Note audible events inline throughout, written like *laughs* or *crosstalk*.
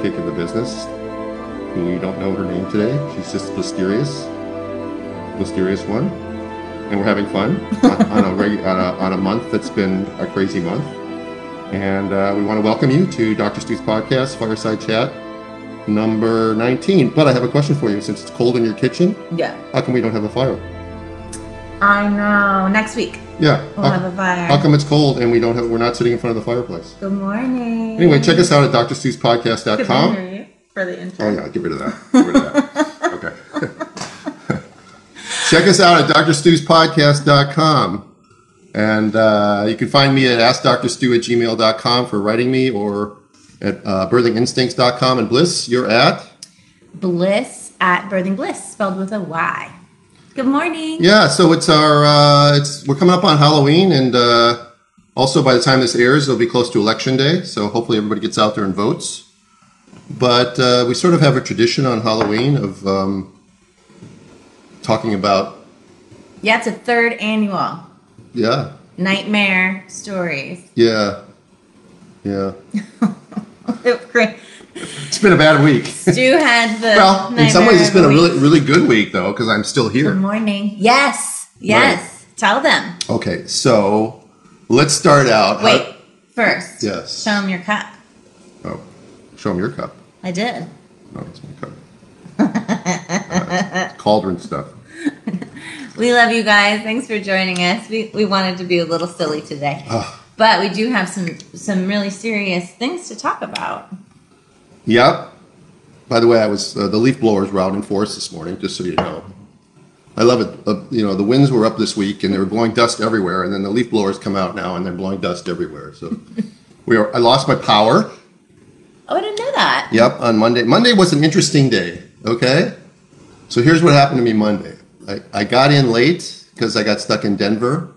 sidekick in the business. You don't know her name today. She's just mysterious, mysterious one, and we're having fun *laughs* on, on, a reg, on, a, on a month that's been a crazy month. And uh, we want to welcome you to Dr. Stu's podcast, Fireside Chat, number 19. But I have a question for you. Since it's cold in your kitchen, Yeah. how come we don't have a fire? I know. Next week Yeah. we'll how, have a fire. how come it's cold and we don't have? We're not sitting in front of the fireplace? Good morning. Anyway, check us out at Could drstuspodcast.com. we for the intro. Oh yeah, get rid of that. Get rid of that. *laughs* okay. *laughs* Check us out at drstuspodcast.com. And uh, you can find me at askdrstu at gmail.com for writing me or at uh, birthinginstincts.com. And Bliss, you're at? Bliss at Birthing Bliss, spelled with a Y. Good morning. Yeah, so it's our, uh, it's we're coming up on Halloween. And uh, also by the time this airs, it'll be close to Election Day. So hopefully everybody gets out there and votes. But uh, we sort of have a tradition on Halloween of um, talking about, Yeah, it's a third annual yeah, Nightmare Stories. Yeah. Yeah. *laughs* It's been a bad week. Stu had the. *laughs* well, in some ways, it's been a really, really good week, though, because I'm still here. Good morning. Yes. Yes. Tell them. Okay, so let's start out. Wait. First. Yes. Show them your cup. oh, show them your cup. I did. No, it's my cup. Uh, cauldron stuff. *laughs* We love you guys. Thanks for joining us. We, we wanted to be a little silly today. Ugh. But we do have some some really serious things to talk about. Yep. By the way, I was uh, the leaf blowers were out in force this morning, just so you know. I love it. Uh, you know, the winds were up this week, and they were blowing dust everywhere. And then the leaf blowers come out now, and they're blowing dust everywhere. So *laughs* we are. I lost my power. Oh, I didn't know that. Yep, on Monday. Monday was an interesting day, okay? So here's what happened to me Monday. I, I got in late because I got stuck in Denver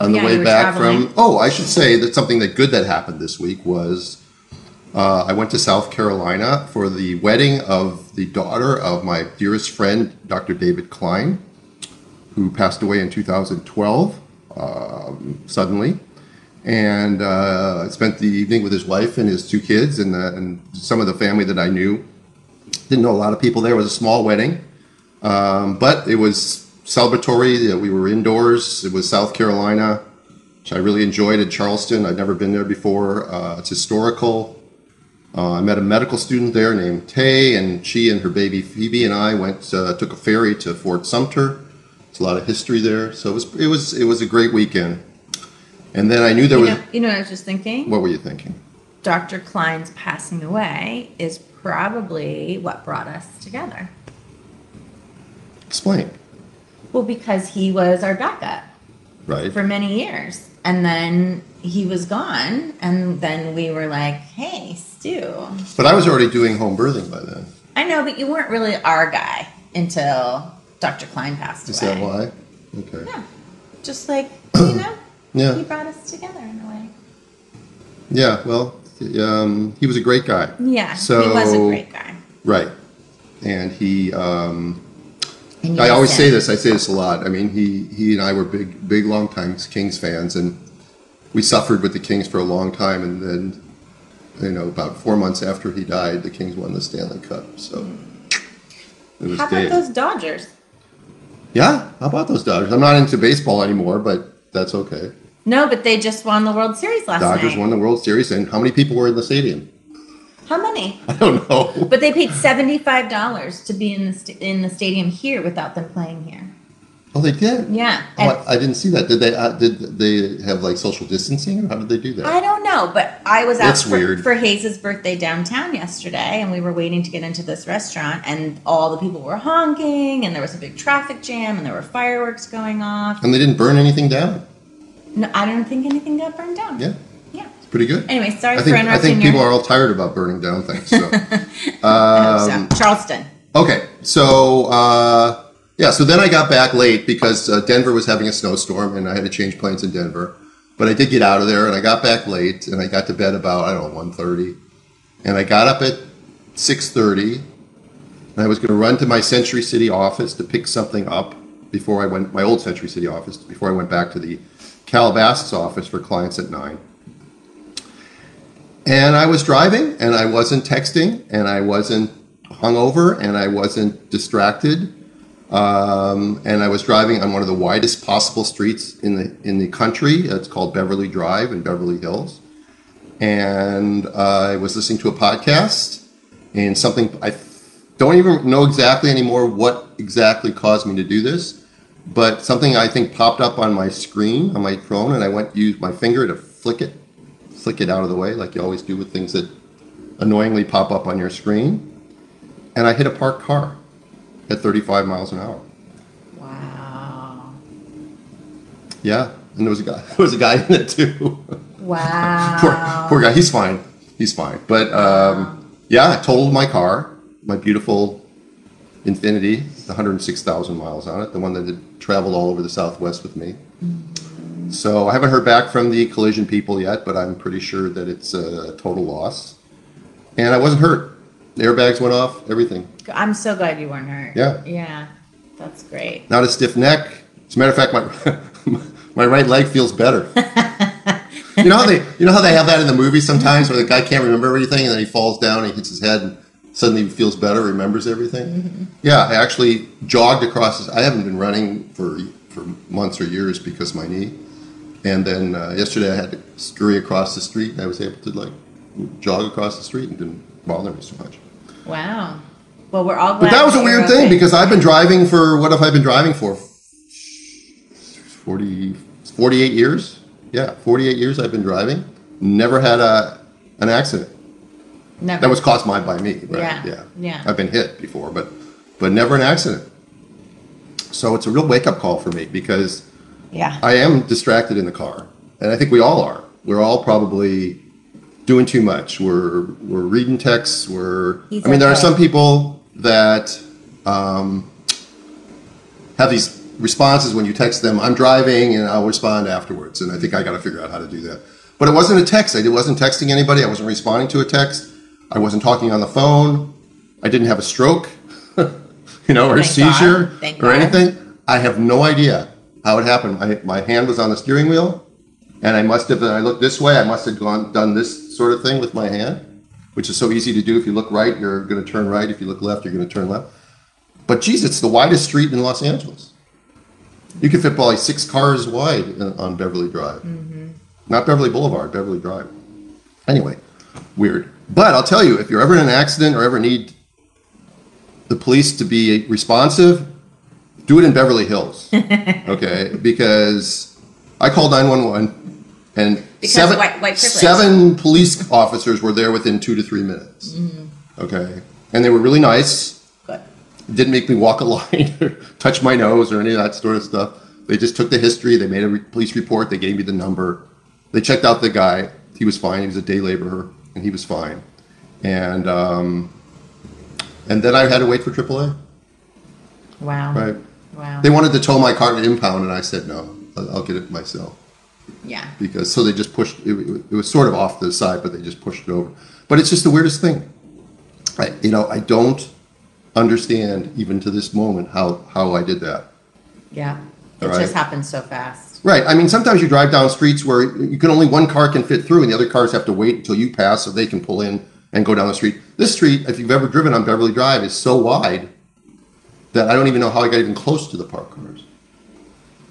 on Oh, the yeah, way back traveling. from. Oh, I should say that something that good that happened this week was uh, I went to South Carolina for the wedding of the daughter of my dearest friend, Dr. David Klein, who passed away in 2012 um, suddenly and uh, I spent the evening with his wife and his two kids and, uh, and some of the family that I knew. Didn't know a lot of people there. It was a small wedding, um, but it was celebratory. Uh, We were indoors. It was South Carolina, which I really enjoyed at Charleston. I'd never been there before. Uh, it's historical. Uh, I met a medical student there named Tay, and she and her baby Phoebe and I went uh, took a ferry to Fort Sumter. It's a lot of history there, so it was it was it was a great weekend. And then I knew there You was. know, you know what I was just thinking? What were you thinking? Dr. Klein's passing away is probably what brought us together. Explain. Well, because he was our backup Right. for many years. And then he was gone. And then we were like, hey, Stu. But I was already doing home birthing by then. I know, but you weren't really our guy until Dr. Klein passed Is away. that why? Okay. Yeah. Just like, *clears throat* you know, Yeah. he brought us together in a way. Yeah. Well, um, he was a great guy. Yeah, So- he was a great guy. Right. And he. Um, And I always say this. I say this a lot. I mean, he he and I were big big long time Kings fans, and we suffered with the Kings for a long time, and then. You know, about four months after he died, the Kings won the Stanley Cup. So it was How about Dave. those Dodgers? Yeah, how about those Dodgers? I'm not into baseball anymore, but that's okay. No, but they just won the World Series last Dodgers night. Dodgers won the World Series, and how many people were in the stadium? How many? I don't know. But they paid seventy-five dollars to be in the st- in the stadium here without them playing here. Oh, they did. Yeah, Oh, I, I didn't see that. Did they? Uh, did they have like social distancing, or how did they do that? I don't know, but I was out That's for, weird. for Hayes' birthday downtown yesterday, and we were waiting to get into this restaurant, and all the people were honking, and there was a big traffic jam, and there were fireworks going off. and they didn't burn anything down. No, I don't think anything got burned down. Yeah, pretty good. Anyway, sorry I for think I interrupting think your. people are all tired about burning down things. So. I *laughs* hope um, so. Charleston. Okay, so uh, yeah, so then I got back late because uh, Denver was having a snowstorm, and I had to change planes in Denver. But I did get out of there, and I got back late, and I got to bed about I don't know 1.30. and I got up at six thirty, and I was going to run to my Century City office to pick something up before I went my old Century City office before I went back to the Calabasas office for clients at nine. And I was driving, and I wasn't texting, and I wasn't hungover, and I wasn't distracted. Um, and I was driving on one of the widest possible streets in the in the country. It's called Beverly Drive in Beverly Hills. And uh, I was listening to a podcast, and something I don't even know exactly anymore what exactly caused me to do this, but something I think popped up on my screen on my phone, and I went to use my finger to flick it, flick it out of the way, like you always do with things that annoyingly pop up on your screen, and I hit a parked car at 35 miles an hour. Wow. Yeah, and there was a guy. *laughs* There was a guy in it too. *laughs* Wow. poor, poor guy. He's fine. He's fine. But um, yeah, I totaled my car, my beautiful Infiniti, the 106,000 miles on it, the one that had traveled all over the Southwest with me. So I haven't heard back from the collision people yet, but I'm pretty sure that it's a total loss. And I wasn't hurt. The airbags went off, everything. I'm so glad you weren't hurt. Yeah. Yeah. That's great. Not a stiff neck. As a matter of fact, my *laughs* my right leg feels better. *laughs* you know how they you know how they have that in the movie sometimes where the guy can't remember everything and then he falls down and he hits his head and suddenly he feels better, remembers everything. Mm-hmm. Yeah, I actually jogged across. This, I haven't been running for for months or years because of my knee. And then uh, yesterday I had to scurry across the street and I was able to like jog across the street and didn't bother me so much. Wow. Well, we're all glad. But that was a weird okay. thing because I've been driving for what have I been driving for? 40, 48 years? Yeah, 48 years I've been driving. Never had a an accident. Never. That was caused my by me, right? Yeah, Yeah. yeah. I've been hit before, but but never an accident. So it's a real wake up call for me because Yeah. I am distracted in the car, and I think we all are. We're all probably doing too much. We're we're reading texts. We're. He's I mean, there are some people that um, have these responses when you text them. I'm driving, and I'll respond afterwards. And I think I got to figure out how to do that. But it wasn't a text. I wasn't texting anybody. I wasn't responding to a text. I wasn't talking on the phone. I didn't have a stroke, *laughs* you know, or a Thank seizure or anything. I have no idea how it happened. My, my hand was on the steering wheel, and I must have. I looked this way. I must have gone done this sort of thing with my hand, which is so easy to do. If you look right, you're going to turn right. If you look left, you're going to turn left. But geez, it's the widest street in Los Angeles. You could fit probably six cars wide uh, on Beverly Drive, mm-hmm. not Beverly Boulevard, Beverly Drive. Anyway, weird. But I'll tell you, if you're ever in an accident or ever need the police to be responsive, do it in Beverly Hills. *laughs* okay? Because I called 911 and Because seven, white- white seven police officers were there within two to three minutes. Mm-hmm. Okay? And they were really nice. Good. Didn't make me walk a line *laughs* or touch my nose or any of that sort of stuff. They just took the history, they made a re- police report, they gave me the number. They checked out the guy. He was fine. He was a day laborer, and he was fine. And um, and then I had to wait for AAA. Wow. Right? Wow. They wanted to tow my car to impound, and I said no. I'll, I'll get it myself yeah. because so they just pushed. It, it was sort of off the side, but they just pushed it over. But it's just the weirdest thing. I, you know, I don't understand even to this moment how how I did that. Yeah. It right. just happens so fast. Right. I mean, sometimes you drive down streets where you can only one car can fit through, and the other cars have to wait until you pass so they can pull in and go down the street. This street, if you've ever driven on Beverly Drive, is so wide that I don't even know how I got even close to the cars.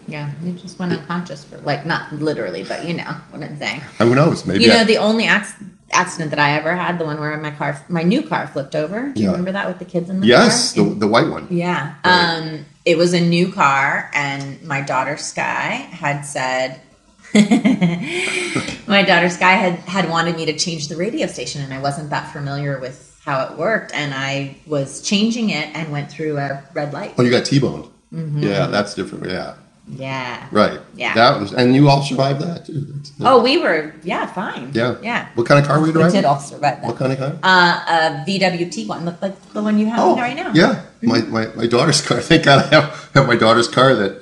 Yeah. You just went unconscious for, like, not literally, but you know what I'm saying. Who knows? Maybe You know, I- the only ac- accident that I ever had, the one where my car, my new car flipped over. Do you Yeah. remember that with the kids in the yes, car? the, the white one. Yeah. Right. Um, it was a new car, and my daughter Sky had said, *laughs* my daughter Sky had had wanted me to change the radio station, and I wasn't that familiar with how it worked, and I was changing it and went through a red light. Oh, you got T-boned. Yeah, that's different. Yeah, Yeah. right. Yeah. That was, and you all survived that too. That's- Oh, we were yeah fine. yeah. Yeah. What kind of car were you We driving? did all survive that. What kind of car? Uh, a VWT one, looked like the one you have Oh, right now. yeah. My, my, my daughter's car. *laughs* Thank God I have, have my daughter's car that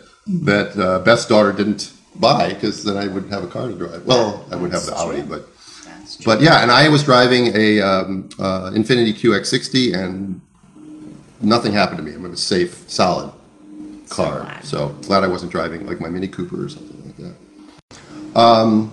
that uh, Beth's daughter didn't buy because then I wouldn't have a car to drive. Well, I would have the Audi, but. But yeah. And I was driving a um, uh, Infiniti QX60 and nothing happened to me. I mean, it was safe, solid car. glad. So glad I wasn't driving like my Mini Cooper or something like that. Um,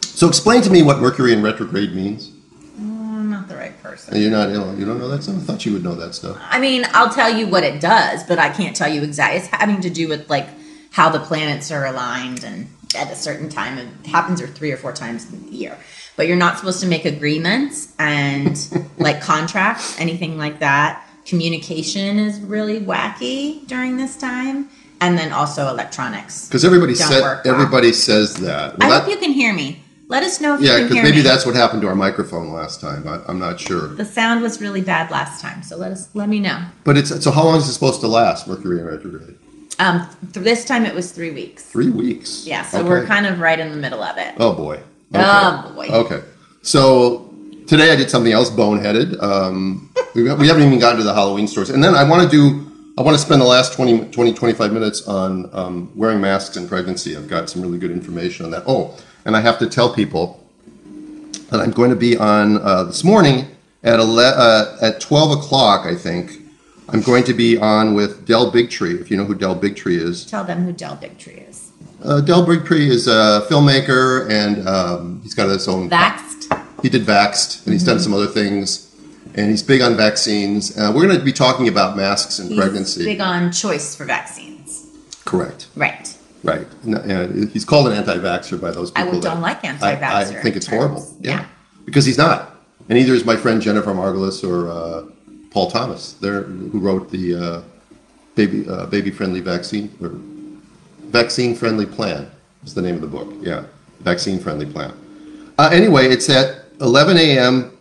So explain to me what Mercury in retrograde means. I'm not the right person. You're not, you know, you don't know that stuff. I thought you would know that stuff. I mean, I'll tell you what it does, but I can't tell you exactly. It's having to do with like how the planets are aligned and at a certain time. It happens or three or four times in the year. But you're not supposed to make agreements and *laughs* like contracts, anything like that. Communication is really wacky during this time, and then also electronics. Because everybody said work well. everybody says that. I Well, hope that- you can hear me. Let us know if yeah, you can because maybe me. that's what happened to our microphone last time. I, I'm not sure. the sound was really bad last time, so let us let me know. But it's so how long is it supposed to last? Mercury in retrograde. Um, th- this time it was three weeks. Three weeks. Yeah, so Okay. we're kind of right in the middle of it. Oh boy. Oh, boy. Okay. So today I did something else boneheaded. Um, we, we haven't even gotten to the Halloween stores. And then I want to do, I want to spend the last 20, 20 25 minutes on um, wearing masks in pregnancy. I've got some really good information on that. Oh, and I have to tell people that I'm going to be on uh, this morning at, ele- uh, at 12 o'clock, I think. I'm going to be on with Del Bigtree, if you know who Del Bigtree is. Tell them who Del Bigtree is. Uh, Del Bigtree is a filmmaker, and um, he's got his own. Vaxxed. He did Vaxxed, and he's Mm-hmm. done some other things, and he's big on vaccines. Uh, we're going to be talking about masks and He's pregnancy. big on choice for vaccines. Correct. Right. Right. No, uh, he's called an anti-vaxxer by those people. I don't like anti-vaxxer I think it's terms. horrible. Yeah. Yeah. Because he's not, and neither is my friend Jennifer Margulis or uh, Paul Thomas. They're who wrote the uh, baby uh, baby friendly vaccine or vaccine friendly plan. Is the name of the book? Yeah, vaccine friendly plan. Uh, anyway, it's at 11 a.m.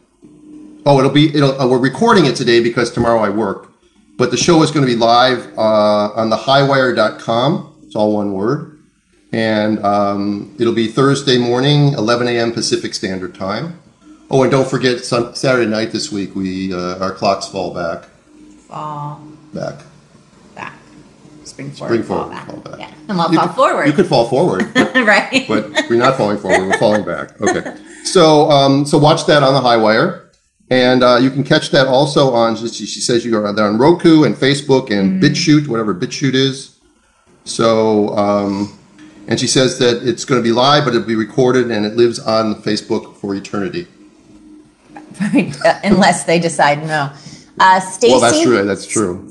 Oh, it'll be it'll. Uh, we're recording it today because tomorrow I work, but the show is going to be live uh, on the highwire.com. It's all one word, and um, it'll be Thursday morning, 11 a.m. Pacific Standard Time. Oh, and don't forget sun- Saturday night this week. We uh, our clocks fall back, Fall back. back. Spring forward. Spring fall back. fall back. Yeah. And I'll You fall could- forward. You could fall forward, *laughs* but right. but we're not falling forward. We're falling back. Okay. So um, so watch that on the high wire, and uh, you can catch that also on. She, she says you are there on Roku and Facebook and BitChute, whatever BitChute is. So um, and she says that it's going to be live, but it'll be recorded and it lives on Facebook for eternity. Right. Uh, unless they decide no. Uh, Stacy. Well, that's true. That's true.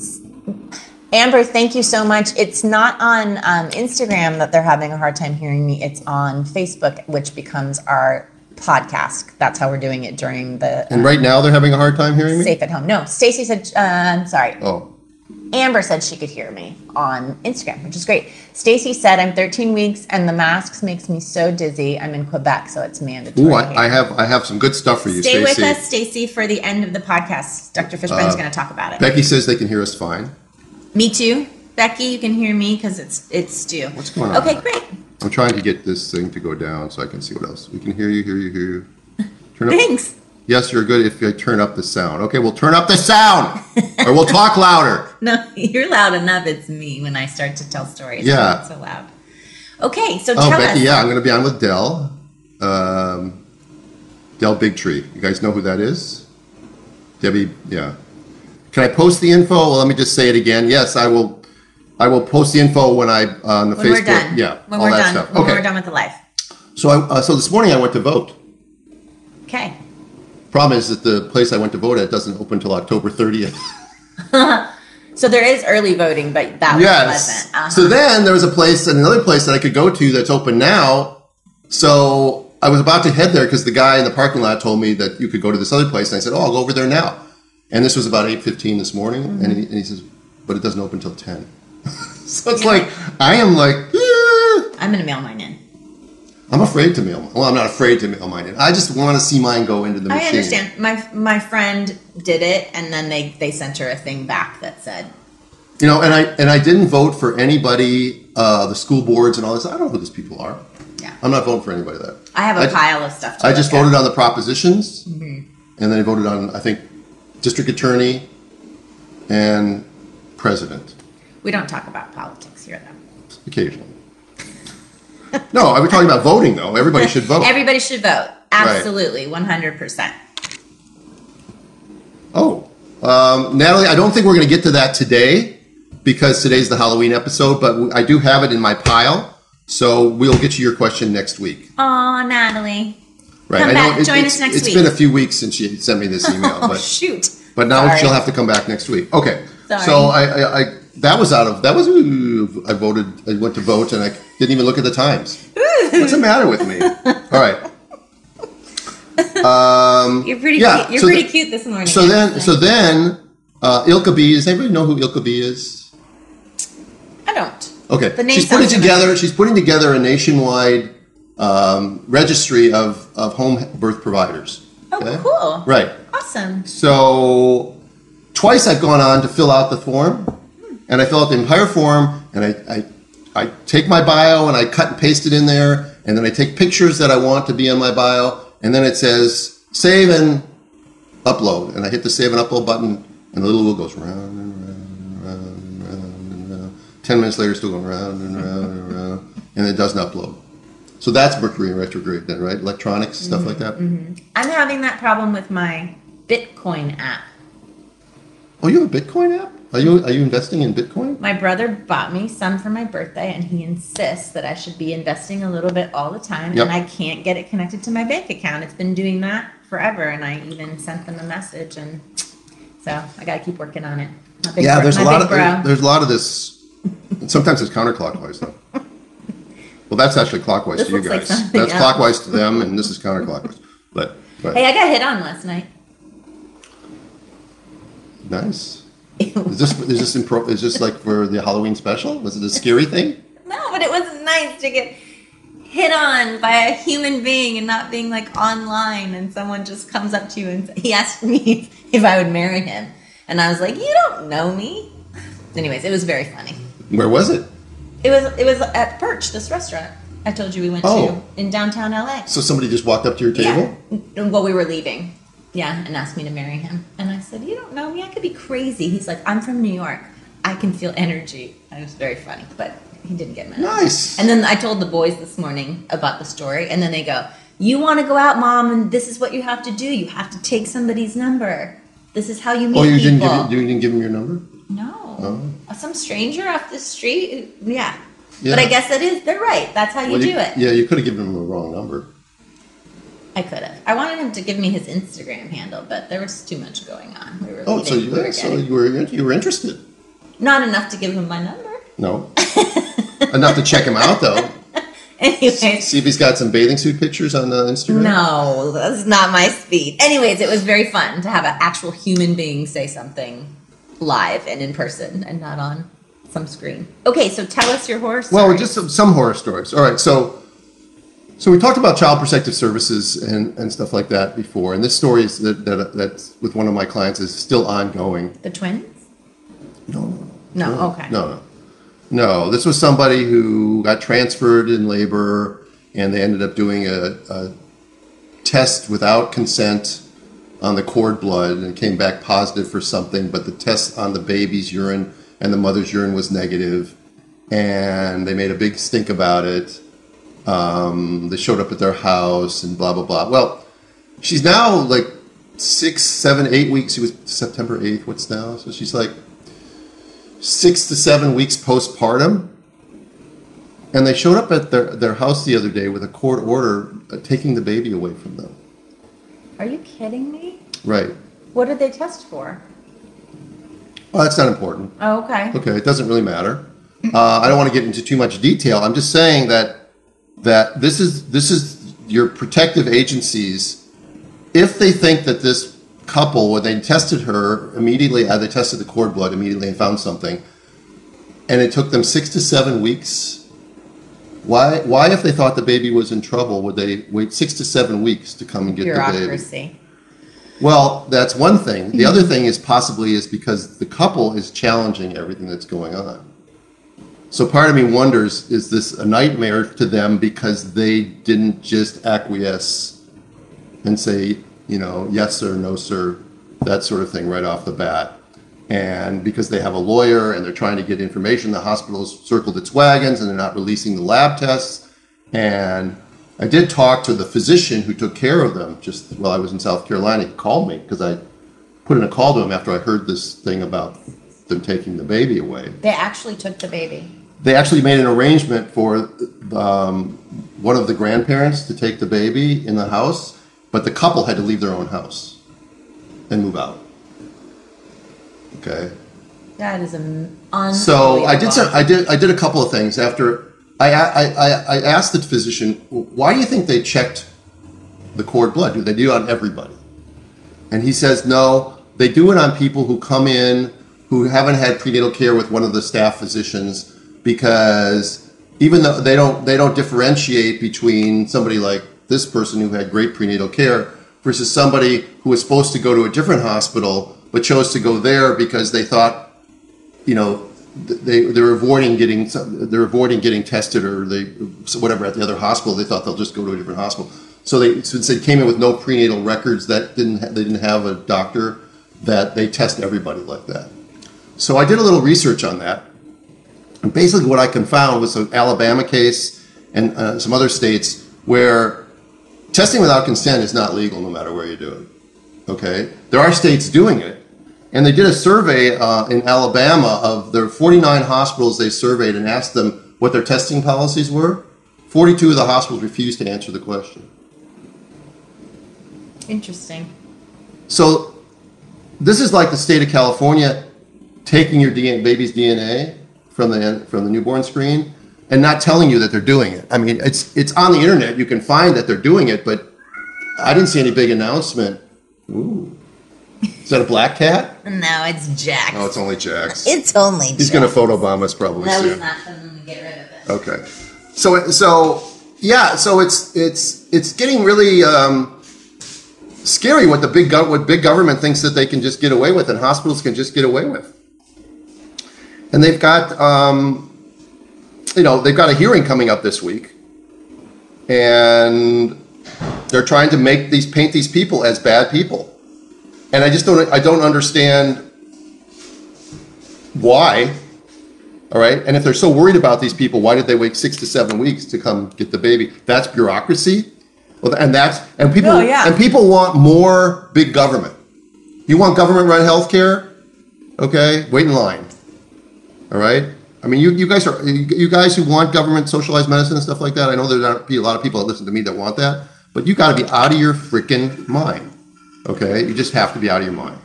Amber, thank you so much. It's not on um, Instagram that they're having a hard time hearing me. It's on Facebook, which becomes our podcast. That's how we're doing it during the And right now they're having a hard time hearing me. safe at home. No, Stacy said. Uh, I'm sorry. Oh, Amber said she could hear me on Instagram, which is great. Stacy said I'm 13 weeks and the masks makes me so dizzy. I'm in Quebec, so it's mandatory. Ooh, I. I have I have some good stuff for you, Stay with us, Stacy, for the end of the podcast. Dr. Fischbein's Uh, going to talk about it. Becky says they can hear us fine. Me too. Becky, you can hear me because it's it's Stu. What's going on? Okay, great. I'm trying to get this thing to go down so I can see what else. We can hear you, hear you, hear you. Turn up. Thanks. Yes, you're good if I turn up the sound. Okay, we'll turn up the sound, or we'll talk louder. *laughs* No, you're loud enough. It's me when I start to tell stories. Yeah. so loud. Okay, so Oh, tell Becky, us. yeah, I'm going to be on with Del. Um, Del Bigtree. You guys know who that is? Debbie, yeah. Can I post the info? Well, let me just say it again. Yes, I will. I will post the info when I on the when Facebook. we're done. Yeah, When all we're that done. stuff. When Okay. we're done with the live. So, I, uh, so this morning I went to vote. Okay. Problem is that the place I went to vote at doesn't open until October 30th. *laughs* *laughs* So there is early voting, but that Yes. pleasant. Uh-huh. So then there was a place, and another place that I could go to that's open now. So I was about to head there because the guy in the parking lot told me that you could go to this other place, and I said, "Oh, I'll go over there now." And this was about eight fifteen this morning, Mm-hmm. and, he, and he says, "But it doesn't open until 10. *laughs* so it's like I am like. I'm going to mail mine in. I'm afraid to mail. Well, I'm not afraid to mail mine in. I just want to see mine go into the machine. I understand. My my friend did it, and then they they sent her a thing back that said, You know, and I and I didn't vote for anybody, uh, the school boards and all this. I don't know who these people are. "Yeah, I'm not voting for anybody that. I have a I- pile of stuff." To I just look at." voted on the propositions, Mm-hmm. and then I voted on I think district attorney and president We don't talk about politics here, though. occasionally. no, I was talking about voting though. Everybody should vote. Everybody should vote. Absolutely, one hundred percent. oh, um, Natalie, I don't think we're going to get to that today because today's the Halloween episode, but I do have it in my pile. So we'll get you your question next week. Oh, Natalie. Right. Come I back, join it's, us next It's week. been a few weeks since she sent me this *laughs* email, Oh, but shoot. but now Sorry. she'll have to come back next week. Okay. So I, I, I that was out of that was ooh, I voted. I went to vote and I didn't even look at the times. *laughs* What's the matter with me? All right. *laughs* You're pretty Yeah, cute. You're so pretty the- cute this morning. So then, actually. so then, uh, Ilka B. Does anybody know who Ilka B. is? I don't. Okay, The name she's putting sounds together. She's putting together a nationwide um, registry of of home birth providers. Oh, cool. Right. Awesome. So twice I've gone on to fill out the form, and I fill out the entire form, and I, I I take my bio and I cut and paste it in there, and then I take pictures that I want to be on my bio, and then it says save and upload, and I hit the save and upload button, and the little wheel goes round and round and round and round and round. Ten minutes later, still going round and round and round, and it doesn't upload. So that's Mercury in retrograde, then, right? Electronics stuff like that. Mm-hmm. Mm-hmm. I'm having that problem with my Bitcoin app. Oh, you have a Bitcoin app? Are you are you investing in Bitcoin? My brother bought me some for my birthday, and he insists that I should be investing a little bit all the time, Yep. and I can't get it connected to my bank account. It's been doing that forever, and I even sent them a message, and so I got to keep working on it. Yeah, bro- there's a lot of bro. there's a lot of this. Sometimes it's counterclockwise though. *laughs* Well, that's actually clockwise This to you looks like guys. something that's else. clockwise to them, and this is counterclockwise. But, but Hey, I got hit on last night. nice. Is this is this impro- is this like for the Halloween special? Was it a scary thing? No, but it was nice to get hit on by a human being and not being like online and someone just comes up to you and he asked me *laughs* if I would marry him. And I was like, You don't know me. Anyways, it was very funny. Where was it? It was it was at Perch, this restaurant I told you we went Oh. to in downtown LA. So somebody just walked up to your table. Yeah. Well, we were leaving. Yeah, and asked me to marry him. And I said, You don't know me. I could be crazy. He's like, I'm from New York. I can feel energy. And it was very funny, but he didn't get mad. Nice. And then I told the boys this morning about the story, and then they go, You want to go out, mom, and this is what you have to do. You have to take somebody's number. This is how you meet oh, you didn't people. give you didn't give him your number. no. Oh. Some stranger off the street. Yeah. Yeah. But I guess that is, they're right. That's how you Well, do it. Yeah, you could have given him a wrong number. I could have. I wanted him to give me his Instagram handle, but there was too much going on. We were Oh, so you we were so you were you were interested? not enough to give him my number. No. *laughs* Enough to check him out though. Anyways, See if he's got some bathing suit pictures on uh, Instagram. no, that's not my speed. Anyways, it was very fun to have an actual human being say something live and in person and not on some screen. Okay, so tell us your horse. Well, just some, some horror stories. All right, so so we talked about child protective services and, and stuff like that before, and this story is that, that that's with one of my clients is still ongoing. the twins. No, no, No, okay. no, no, no. This was somebody who got transferred in labor, and they ended up doing a, a test without consent on the cord blood, and came back positive for something, but the test on the baby's urine and the mother's urine was negative, and they made a big stink about it. Um, they showed up at their house and blah blah blah. Well, she's now like six, seven, eight weeks. She was September eighth. What's now? So she's like six to seven weeks postpartum. And they showed up at their, their house the other day with a court order uh, taking the baby away from them. Are you kidding me? Right. What did they test for? Well, that's not important. Oh, okay. Okay, it doesn't really matter. Uh, I don't want to get into too much detail. I'm just saying that that this is this is your protective agencies. If they think that this couple, when they tested her immediately, uh, they tested the cord blood immediately and found something, and it took them six to seven weeks. Why? Why, if they thought the baby was in trouble, would they wait six to seven weeks to come and get the baby? Bureaucracy. Well, that's one thing. The mm-hmm. other thing is possibly is because the couple is challenging everything that's going on. So part of me wonders is this a nightmare to them because they didn't just acquiesce and say, you know, yes sir, no sir, that sort of thing right off the bat. And because they have a lawyer and they're trying to get information, the hospital's circled its wagons and they're not releasing the lab tests. And I did talk to the physician who took care of them just while I was in South Carolina. He called me because I put in a call to him after I heard this thing about them taking the baby away. They actually took the baby. they actually made an arrangement for um, one of the grandparents to take the baby in the house, but the couple had to leave their own house and move out. Okay. That is an un. So I did some, I did I did a couple of things after I, I, I, asked the physician why do you think they checked the cord blood? Do they do it on everybody? And he says no, they do it on people who come in who haven't had prenatal care with one of the staff physicians because even though they don't they don't differentiate between somebody like this person who had great prenatal care versus somebody who was supposed to go to a different hospital but chose to go there because they thought you know they they're avoiding getting they're avoiding getting tested or they whatever at the other hospital they thought they'll just go to a different hospital so they since they came in with no prenatal records that didn't they didn't have a doctor that they test everybody like that so I did a little research on that and basically, what I confound was an Alabama case and uh, some other states where testing without consent is not legal no matter where you do it. Okay? There are states doing it. And they did a survey uh, in Alabama of their 49 hospitals they surveyed and asked them what their testing policies were. 42 of the hospitals refused to answer the question. Interesting. So, this is like the state of California taking your DNA, baby's DNA from the from the newborn screen and not telling you that they're doing it. I mean, it's it's on the internet. You can find that they're doing it, but I didn't see any big announcement. Ooh. Is that a black cat? No, it's Jax. Oh, it's only Jax. It's only. He's going to photobomb us probably No, soon. he's not. Then to get rid of it. Okay. So so yeah, so it's it's it's getting really um, scary what the big gov- what big government thinks that they can just get away with and hospitals can just get away with. And they've got um, you know, they've got a hearing coming up this week. And they're trying to make these paint these people as bad people. And I just don't I don't understand why all right. And if they're so worried about these people, why did they wait six to seven weeks to come get the baby? That's bureaucracy. Well, and that's and people Oh, yeah. and people want more big government. You want government run health care? Okay, wait in line. All right. I mean, you, you guys are you guys who want government socialized medicine and stuff like that. I know there's not a lot of people that listen to me that want that, but you got to be out of your freaking mind. Okay, you just have to be out of your mind.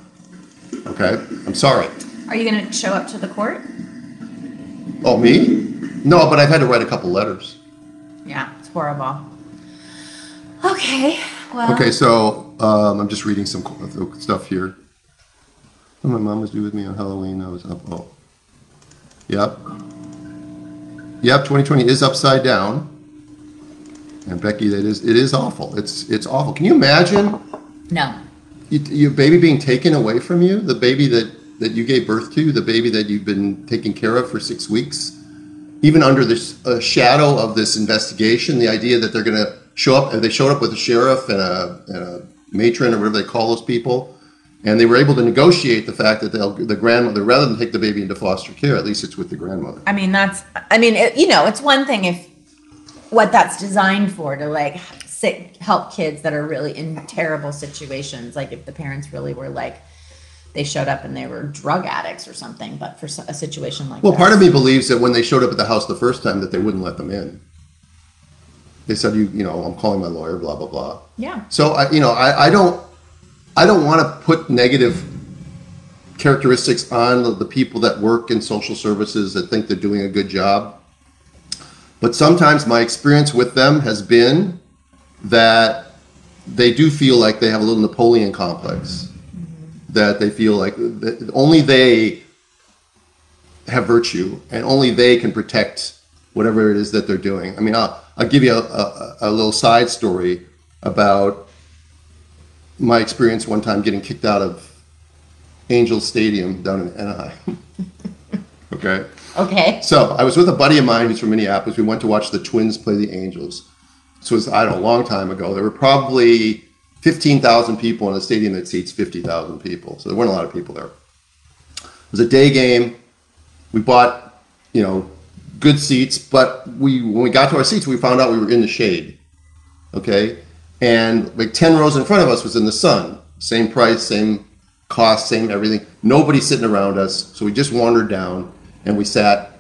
Okay, I'm sorry. Are you going to show up to the court? Oh, me? No, but I've had to write a couple letters. Yeah, it's horrible. Okay. Well. Okay, so um, I'm just reading some stuff here. Oh, my mom was due with me on Halloween. I was up. Oh, yep, yep. 2020 is upside down. And Becky, that is it is awful. It's it's awful. Can you imagine No. You, your baby being taken away from you? The baby that that you gave birth to, the baby that you've been taking care of for six weeks, even under this uh, shadow of this investigation, the idea that they're going to show up, they showed up with a sheriff and a, and a matron or whatever they call those people, and they were able to negotiate the fact that they'll, the grandmother, rather than take the baby into foster care, at least it's with the grandmother. I mean, that's. I mean, it, you know, it's one thing if what that's designed for to like sit, help kids that are really in terrible situations. Like if the parents really were like they showed up and they were drug addicts or something. But for a situation like that. Well, part of me believes that when they showed up at the house the first time, that they wouldn't let them in. They said, "You, you know, I'm calling my lawyer." Blah blah blah. yeah, So I, you know, I, I don't, I don't want to put negative characteristics on the people that work in social services that think they're doing a good job. But sometimes my experience with them has been that they do feel like they have a little Napoleon complex. That they feel like that only they have virtue and only they can protect whatever it is that they're doing. I mean, I'll, I'll give you a, a, a little side story about my experience one time getting kicked out of Angel Stadium down in Anaheim. *laughs* okay. okay, So I was with a buddy of mine who's from Minneapolis. We went to watch the Twins play the Angels. This was, I don't know, a long time ago. There were probably 15,000 people in a stadium that seats 50,000 people. So there weren't a lot of people there. It was a day game. We bought, you know, good seats, but we when we got to our seats, we found out we were in the shade. Okay? And like 10 rows in front of us was in the sun. Same price, same cost, same everything. Nobody sitting around us. So we just wandered down and we sat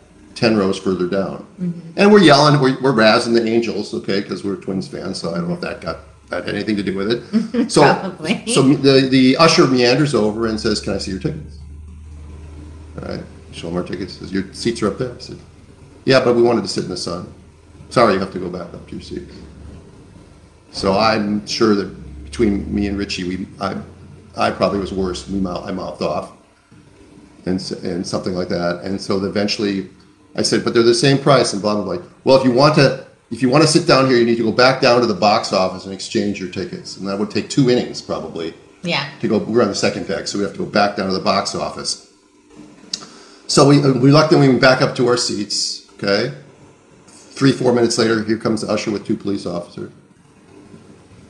ten rows further down, Mm-hmm. and we're yelling, we're, we're razzing the Angels, okay, because we're Twins fans. So I don't know if that got that had anything to do with it. *laughs* So so the the usher meanders over and says, "Can I see your tickets?" All right, show him our tickets. Says, "Your seats are up there." I said, "Yeah, but we wanted to sit in the sun." Sorry, you have to go back up to your seats. So I'm sure that between me and Richie, we I, I probably was worse. We mouth, I mouthed off, and and something like that. And so eventually, I said, "But they're the same price." And blah blah blah. Well, if you want to. If you want to sit down here, you need to go back down to the box office and exchange your tickets, and that would take two innings probably Yeah. to go. We're on the second deck, so we have to go back down to the box office. So we uh, reluctantly we back up to our seats. Okay, three four minutes later, here comes the usher with two police officers,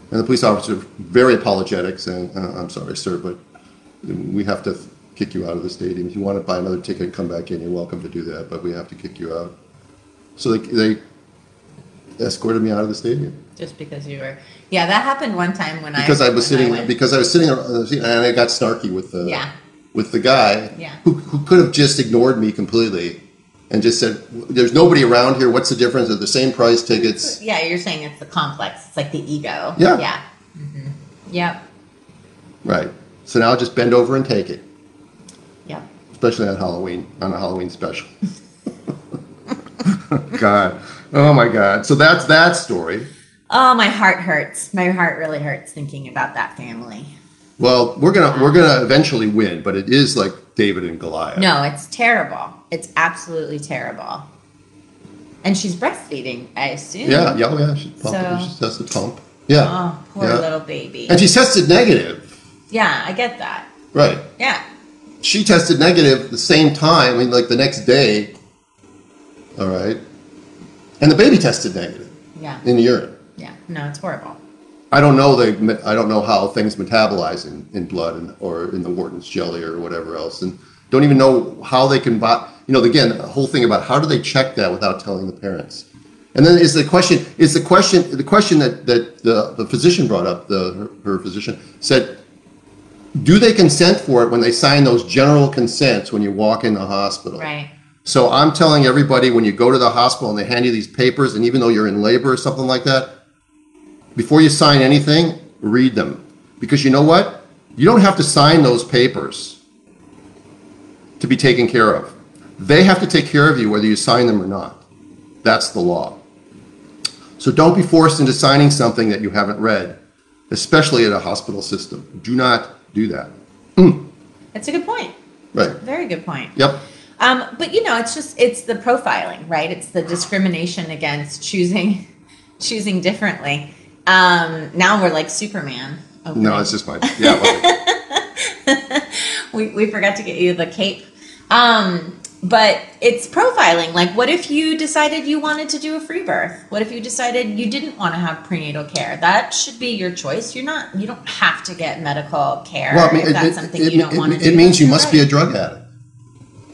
and the police officer very apologetic, saying, uh, "I'm sorry, sir, but we have to kick you out of the stadium. If you want to buy another ticket and come back in, you're welcome to do that, but we have to kick you out." So they, they escorted me out of the stadium Just because you were. Yeah, that happened one time when I. because I was sitting went. because I was sitting the seat and I got snarky with the Yeah. with the guy Yeah. who, who could have just ignored me completely and just said, "There's nobody around here. What's the difference? They're the same price tickets." Yeah, you're saying it's the complex. It's like the ego. Yeah. Yeah. hmm Yep. Right. So now just bend over and take it. Especially on Halloween on a Halloween special. *laughs* God, oh my God. So that's that story. Oh, my heart hurts. My heart really hurts thinking about that family. Well, we're gonna we're gonna eventually win, but it is like David and Goliath. No, it's terrible. It's absolutely terrible. And she's breastfeeding, I assume. Yeah. Yeah. Oh, yeah. She, pump, So- she the pump. Yeah. Oh, poor Yeah. little baby. And she tested negative. yeah, I get that. Right. Yeah. She tested negative the same time, I mean, like the next day. All right. And the baby tested negative Yeah. in the urine. Yeah. No, it's horrible. I don't know the I don't know how things metabolize in, in blood and, or in the Wharton's jelly or whatever else, and don't even know how they can buy. You know, again, the whole thing about how do they check that without telling the parents? And then is the question is the question the question that, that the, the physician brought up the her, her physician said, do they consent for it when they sign those general consents when you walk in the hospital? Right. So I'm telling everybody when you go to the hospital and they hand you these papers, and even though you're in labor or something like that, before you sign anything, read them. Because you know what? You don't have to sign those papers to be taken care of. They have to take care of you whether you sign them or not. That's the law. So don't be forced into signing something that you haven't read, especially at a hospital system. Do not do that. That's a good point. Right. Very good point. Yep. Um, but you know, it's just it's the profiling, right? It's the discrimination against choosing *laughs* choosing differently. Um, now we're like Superman. opening. No, it's just my yeah. *laughs* we, we forgot to get you the cape. Um, but it's profiling. Like, what if you decided you wanted to do a free birth? What if you decided you didn't want to have prenatal care? That should be your choice. You're not. You don't have to get medical care Well, I mean, if it, that's something it- you don't it- want to it do. means you must be a drug addict.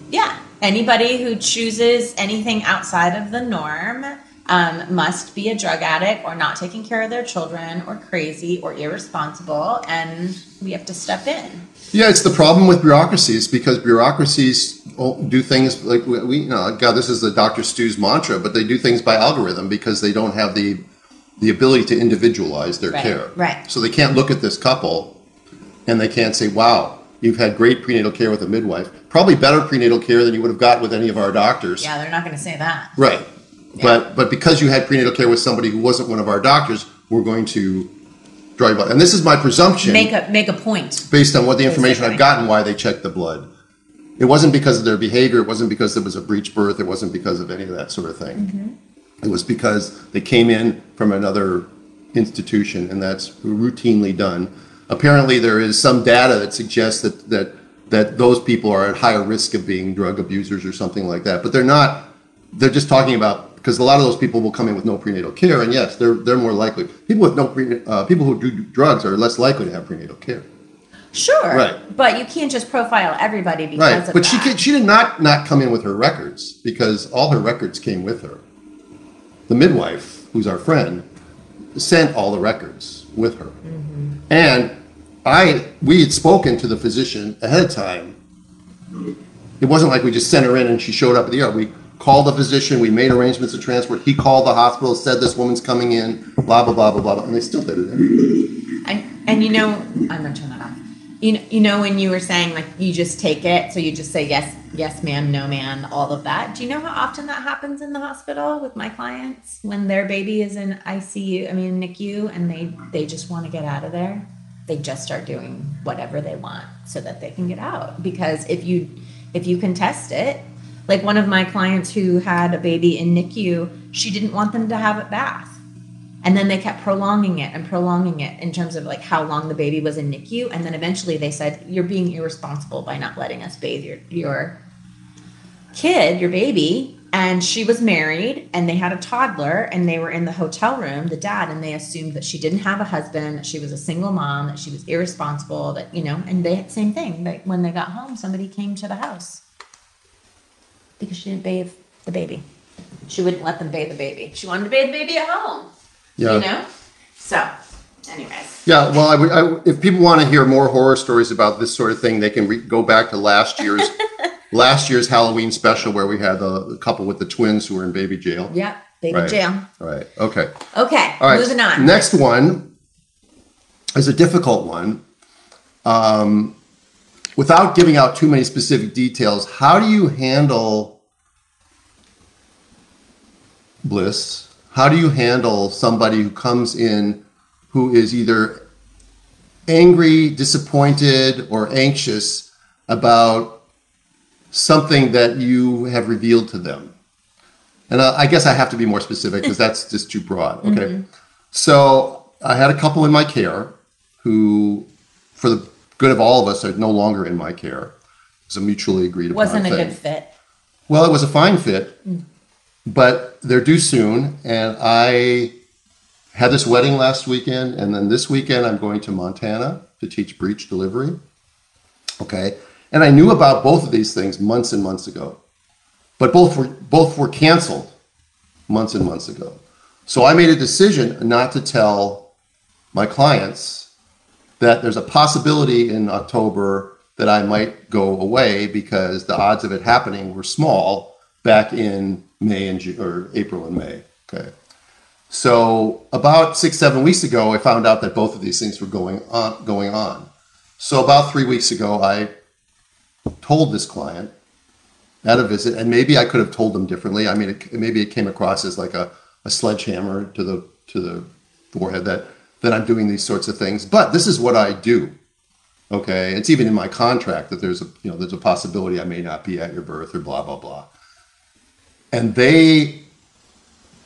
Yeah. Anybody who chooses anything outside of the norm um, must be a drug addict or not taking care of their children or crazy or irresponsible, and we have to step in. Yeah, it's the problem with bureaucracies because bureaucracies do things like we, we you know, God, this is the Dr. Stu's mantra, but they do things by algorithm because they don't have the the ability to individualize their Right, care. right. So they can't look at this couple and they can't say, "Wow, you've had great prenatal care with a midwife. Probably better prenatal care than you would have got with any of our doctors." Yeah, they're not going to say that. Right. But but because you had prenatal care with somebody who wasn't one of our doctors, we're going to you blood. And this is my presumption Make a make a point. based on what the information I've gotten why they checked the blood. It wasn't because of their behavior. It wasn't because there was a breech birth. It wasn't because of any of that sort of thing. Mm-hmm. It was because they came in from another institution, and that's routinely done. Apparently, there is some data that suggests that that that those people are at higher risk of being drug abusers or something like that. But they're not. They're just talking about because a lot of those people will come in with no prenatal care, and yes, they're they're more likely. People with no pre, uh, people who do drugs are less likely to have prenatal care. Sure. Right. But you can't just profile everybody because Right, of but she that. could, she did not not come in with her records because all her records came with her. The midwife, who's our friend, sent all the records with her, and I we had spoken to the physician ahead of time. It wasn't like we just sent her in and she showed up at the ER. We called the physician. We made arrangements to transport. He called the hospital, said this woman's coming in, blah blah blah blah blah, and they still did it. And and you know, I'm gonna turn that off. You know, you know when you were saying like you just take it, so you just say yes, yes, ma'am, no, ma'am, all of that. Do you know how often that happens in the hospital with my clients when their baby is in ICU, I mean NICU, and they they just want to get out of there? They just start doing whatever they want so that they can get out. Because if you if you can test it, like one of my clients who had a baby in NICU, she didn't want them to have a bath and then they kept prolonging it and prolonging it in terms of like how long the baby was in NICU. And then eventually they said, You're being irresponsible by not letting us bathe your, your kid, your baby. And she was married and they had a toddler and they were in the hotel room, the dad, and they assumed that she didn't have a husband, that she was a single mom, that she was irresponsible, that, you know, and they had the same thing. Like when they got home, somebody came to the house because she didn't bathe the baby. She wouldn't let them bathe the baby. She wanted to bathe the baby at home. Yeah. You know? So, anyways. Yeah, well, I, would- I, if people want to hear more horror stories about this sort of thing, they can re- go back to last year's *laughs* last year's Halloween special where we had the, the couple with the twins who were in baby jail. Yep. Baby Right. jail. All right. Okay. Okay. All right. Moving on. Next one is a difficult one. Um, without giving out too many specific details, how do you handle bliss? How do you handle somebody who comes in who is either angry, disappointed, or anxious about something that you have revealed to them? And uh, I guess I have to be more specific because that's just too broad. Okay. So I had a couple in my care who, for the good of all of us, are no longer in my care. It was a mutually agreed upon Wasn't a thing. good fit. Well, it was a fine fit, hmm. but they're due soon, and I had this wedding last weekend, and then this weekend I'm going to Montana to teach breech delivery. Okay, and I knew about both of these things months and months ago, but both were both were canceled months and months ago. So I made a decision not to tell my clients that there's a possibility in October that I might go away because the odds of it happening were small back in May and Ju- or April and May. Okay. So about six, seven weeks ago, I found out that both of these things were going on. Going on. So about three weeks ago, I told this client at a visit, and maybe I could have told them differently. I mean, it, maybe it came across as like a, a sledgehammer to the to the forehead that that I'm doing these sorts of things. But this is what I do. Okay, it's even in my contract that there's a you know there's a possibility I may not be at your birth or blah blah blah. And they,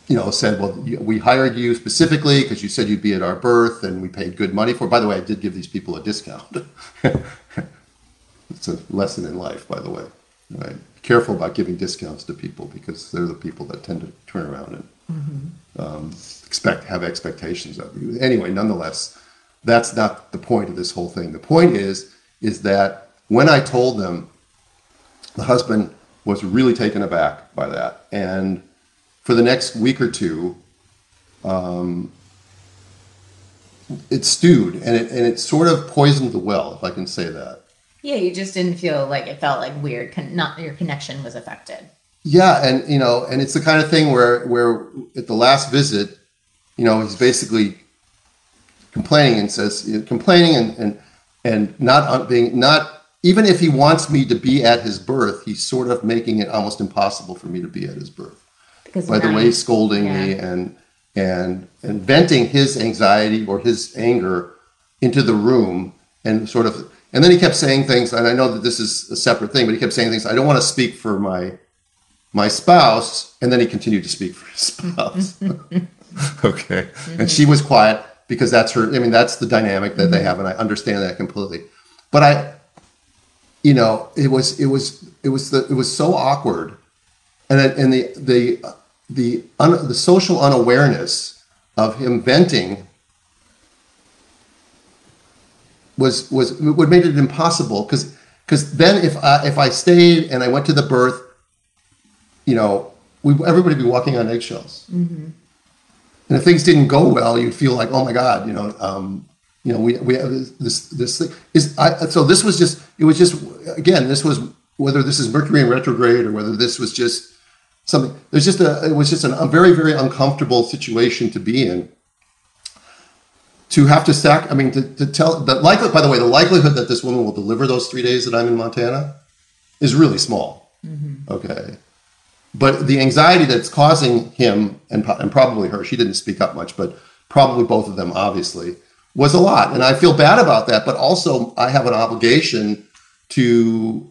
you know, said, well, we hired you specifically because you said you'd be at our birth, and we paid good money for. it. By the way, I did give these people a discount. *laughs* it's a lesson in life, by the way. Right? Careful about giving discounts to people because they're the people that tend to turn around and um, expect have expectations of you. Anyway, nonetheless, that's not the point of this whole thing. The point is is that when I told them, the husband was really taken aback by that, and for the next week or two, um, it stewed and it and it sort of poisoned the well, if I can say that. Yeah, you just didn't feel like it felt like weird. Con- not your connection was affected. Yeah, and you know, and it's the kind of thing where where at the last visit, you know, he's basically complaining and says complaining and and and not uh, being not even if he wants me to be at his birth, he's sort of making it almost impossible for me to be at his birth. Because by the way scolding me and and and venting his anxiety or his anger into the room and sort of and then he kept saying things and I know that this is a separate thing but he kept saying things I don't want to speak for my my spouse and then he continued to speak for his *laughs* spouse *laughs* *laughs* okay. And she was quiet because that's her I mean that's the dynamic that they mm-hmm. have and I understand that completely. But I you know it was it was it was the it was so awkward. And and the the the un, the social unawareness of him venting was was what made it impossible. Because because then if I if I stayed and I went to the birth, you know, we everybody would be walking on eggshells. Mm-hmm. And if things didn't go well, you'd feel like, oh my God, you know, um, you know, we we have this this, thing is I so this was just it was just again this was whether this is Mercury in retrograde or whether this was just something. There's just a. It was just an, a very very uncomfortable situation to be in. To have to stack. I mean, to, to tell that likely. By the way, the likelihood that this woman will deliver those three days that I'm in Montana is really small. Okay. But the anxiety that's causing him and, and probably her, she didn't speak up much, but probably both of them, obviously, was a lot. And I feel bad about that. But also, I have an obligation to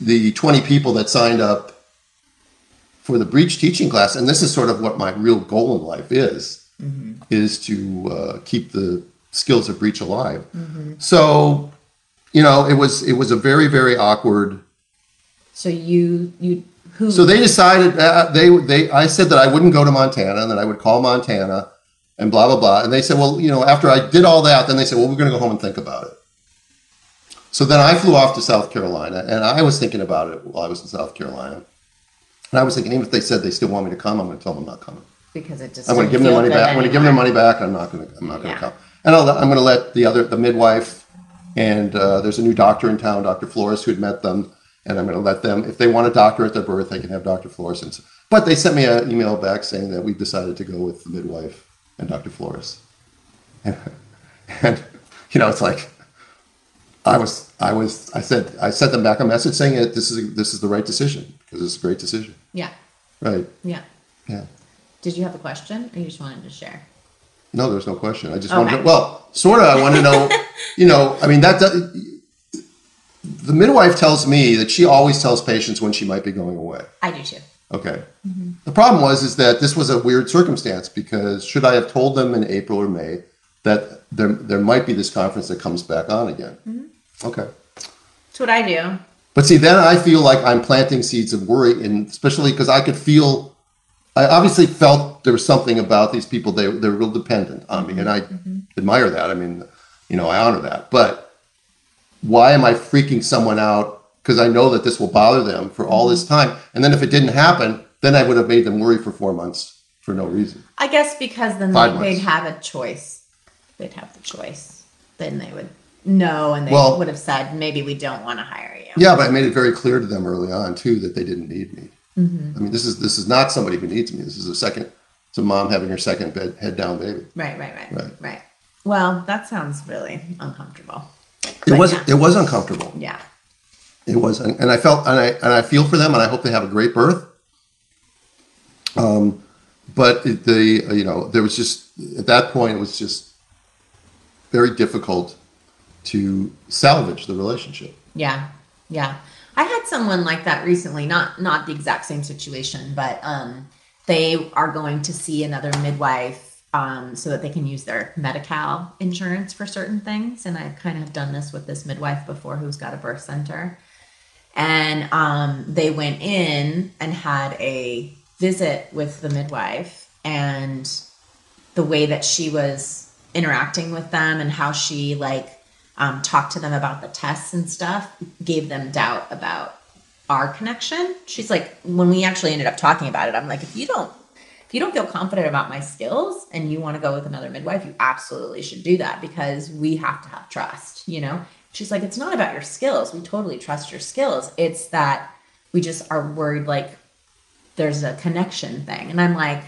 the 20 people that signed up for the breech teaching class. And this is sort of what my real goal in life is, is to uh, keep the skills of breech alive. So, you know, it was, it was a very, very awkward So you you who so they decided uh, they they I said that I wouldn't go to Montana and that I would call Montana and blah blah blah. And they said, well, you know, after I did all that, then they said, well, we're going to go home and think about it. So then I flew off to South Carolina, and I was thinking about it while I was in South Carolina. And I was thinking, even if they said they still want me to come, I'm going to tell them I'm not coming. because it just I'm going to give them their money back. I'm going to give them their money back. I'm not going to. I'm not going to Yeah. come. And I'll, I'm going to let the other, the midwife, and uh, there's a new doctor in town, Dr. Flores, who had met them, and I'm going to let them, if they want a doctor at their birth, they can have Dr. Flores. And but they sent me an email back saying that we've decided to go with the midwife and Dr. Flores. And, and you know, it's like I was, I was, I said, I sent them back a message saying that this is this is the right decision because it's a great decision, Yeah, right? yeah. Yeah. Did you have a question, or you just wanted to share? No, there's no question. I just Okay. wanted to, well, sort of, I want to know, you know, I mean, that, that, the midwife tells me that she always tells patients when she might be going away. I do too. Okay. Mm-hmm. The problem was, is that this was a weird circumstance because should I have told them in April or May that there, there might be this conference that comes back on again? Mm-hmm. Okay. That's what I do. But see, then I feel like I'm planting seeds of worry, and especially because I could feel, I obviously felt there was something about these people. They they're real dependent on me, and I mm-hmm. admire that. I mean, you know, I honor that. But why am I freaking someone out? Because I know that this will bother them for all this time, and then if it didn't happen, then I would have made them worry for four months for no reason. I guess because then Five they, they'd have a choice. They'd have the choice. Then they would know, and they Well- would have said, maybe we don't want to hire you. Yeah, but I made it very clear to them early on too that they didn't need me. Mm-hmm. I mean, this is this is not somebody who needs me. This is a second. It's a mom having her second bed, head down baby. Right, right, right, Right. right, Well, that sounds really uncomfortable. It was yeah. it was uncomfortable. Yeah. It was, and and I felt and I and I feel for them, and I hope they have a great birth. Um, but it, the you know there was just at that point it was just very difficult to salvage the relationship. Yeah, yeah. I had someone like that recently. Not not the exact same situation, but um, they are going to see another midwife um, so that they can use their Medi-Cal insurance for certain things. And I've kind of done this with this midwife before, who's got a birth center. And um, they went in and had a visit with the midwife, and the way that she was interacting with them and how she like um, talked to them about the tests and stuff gave them doubt about our connection. She's like, when we actually ended up talking about it, I'm like, if you don't, if you don't feel confident about my skills and you want to go with another midwife, you absolutely should do that because we have to have trust, you know? She's like, it's not about your skills. We totally trust your skills. It's that we just are worried like there's a connection thing. And I'm like,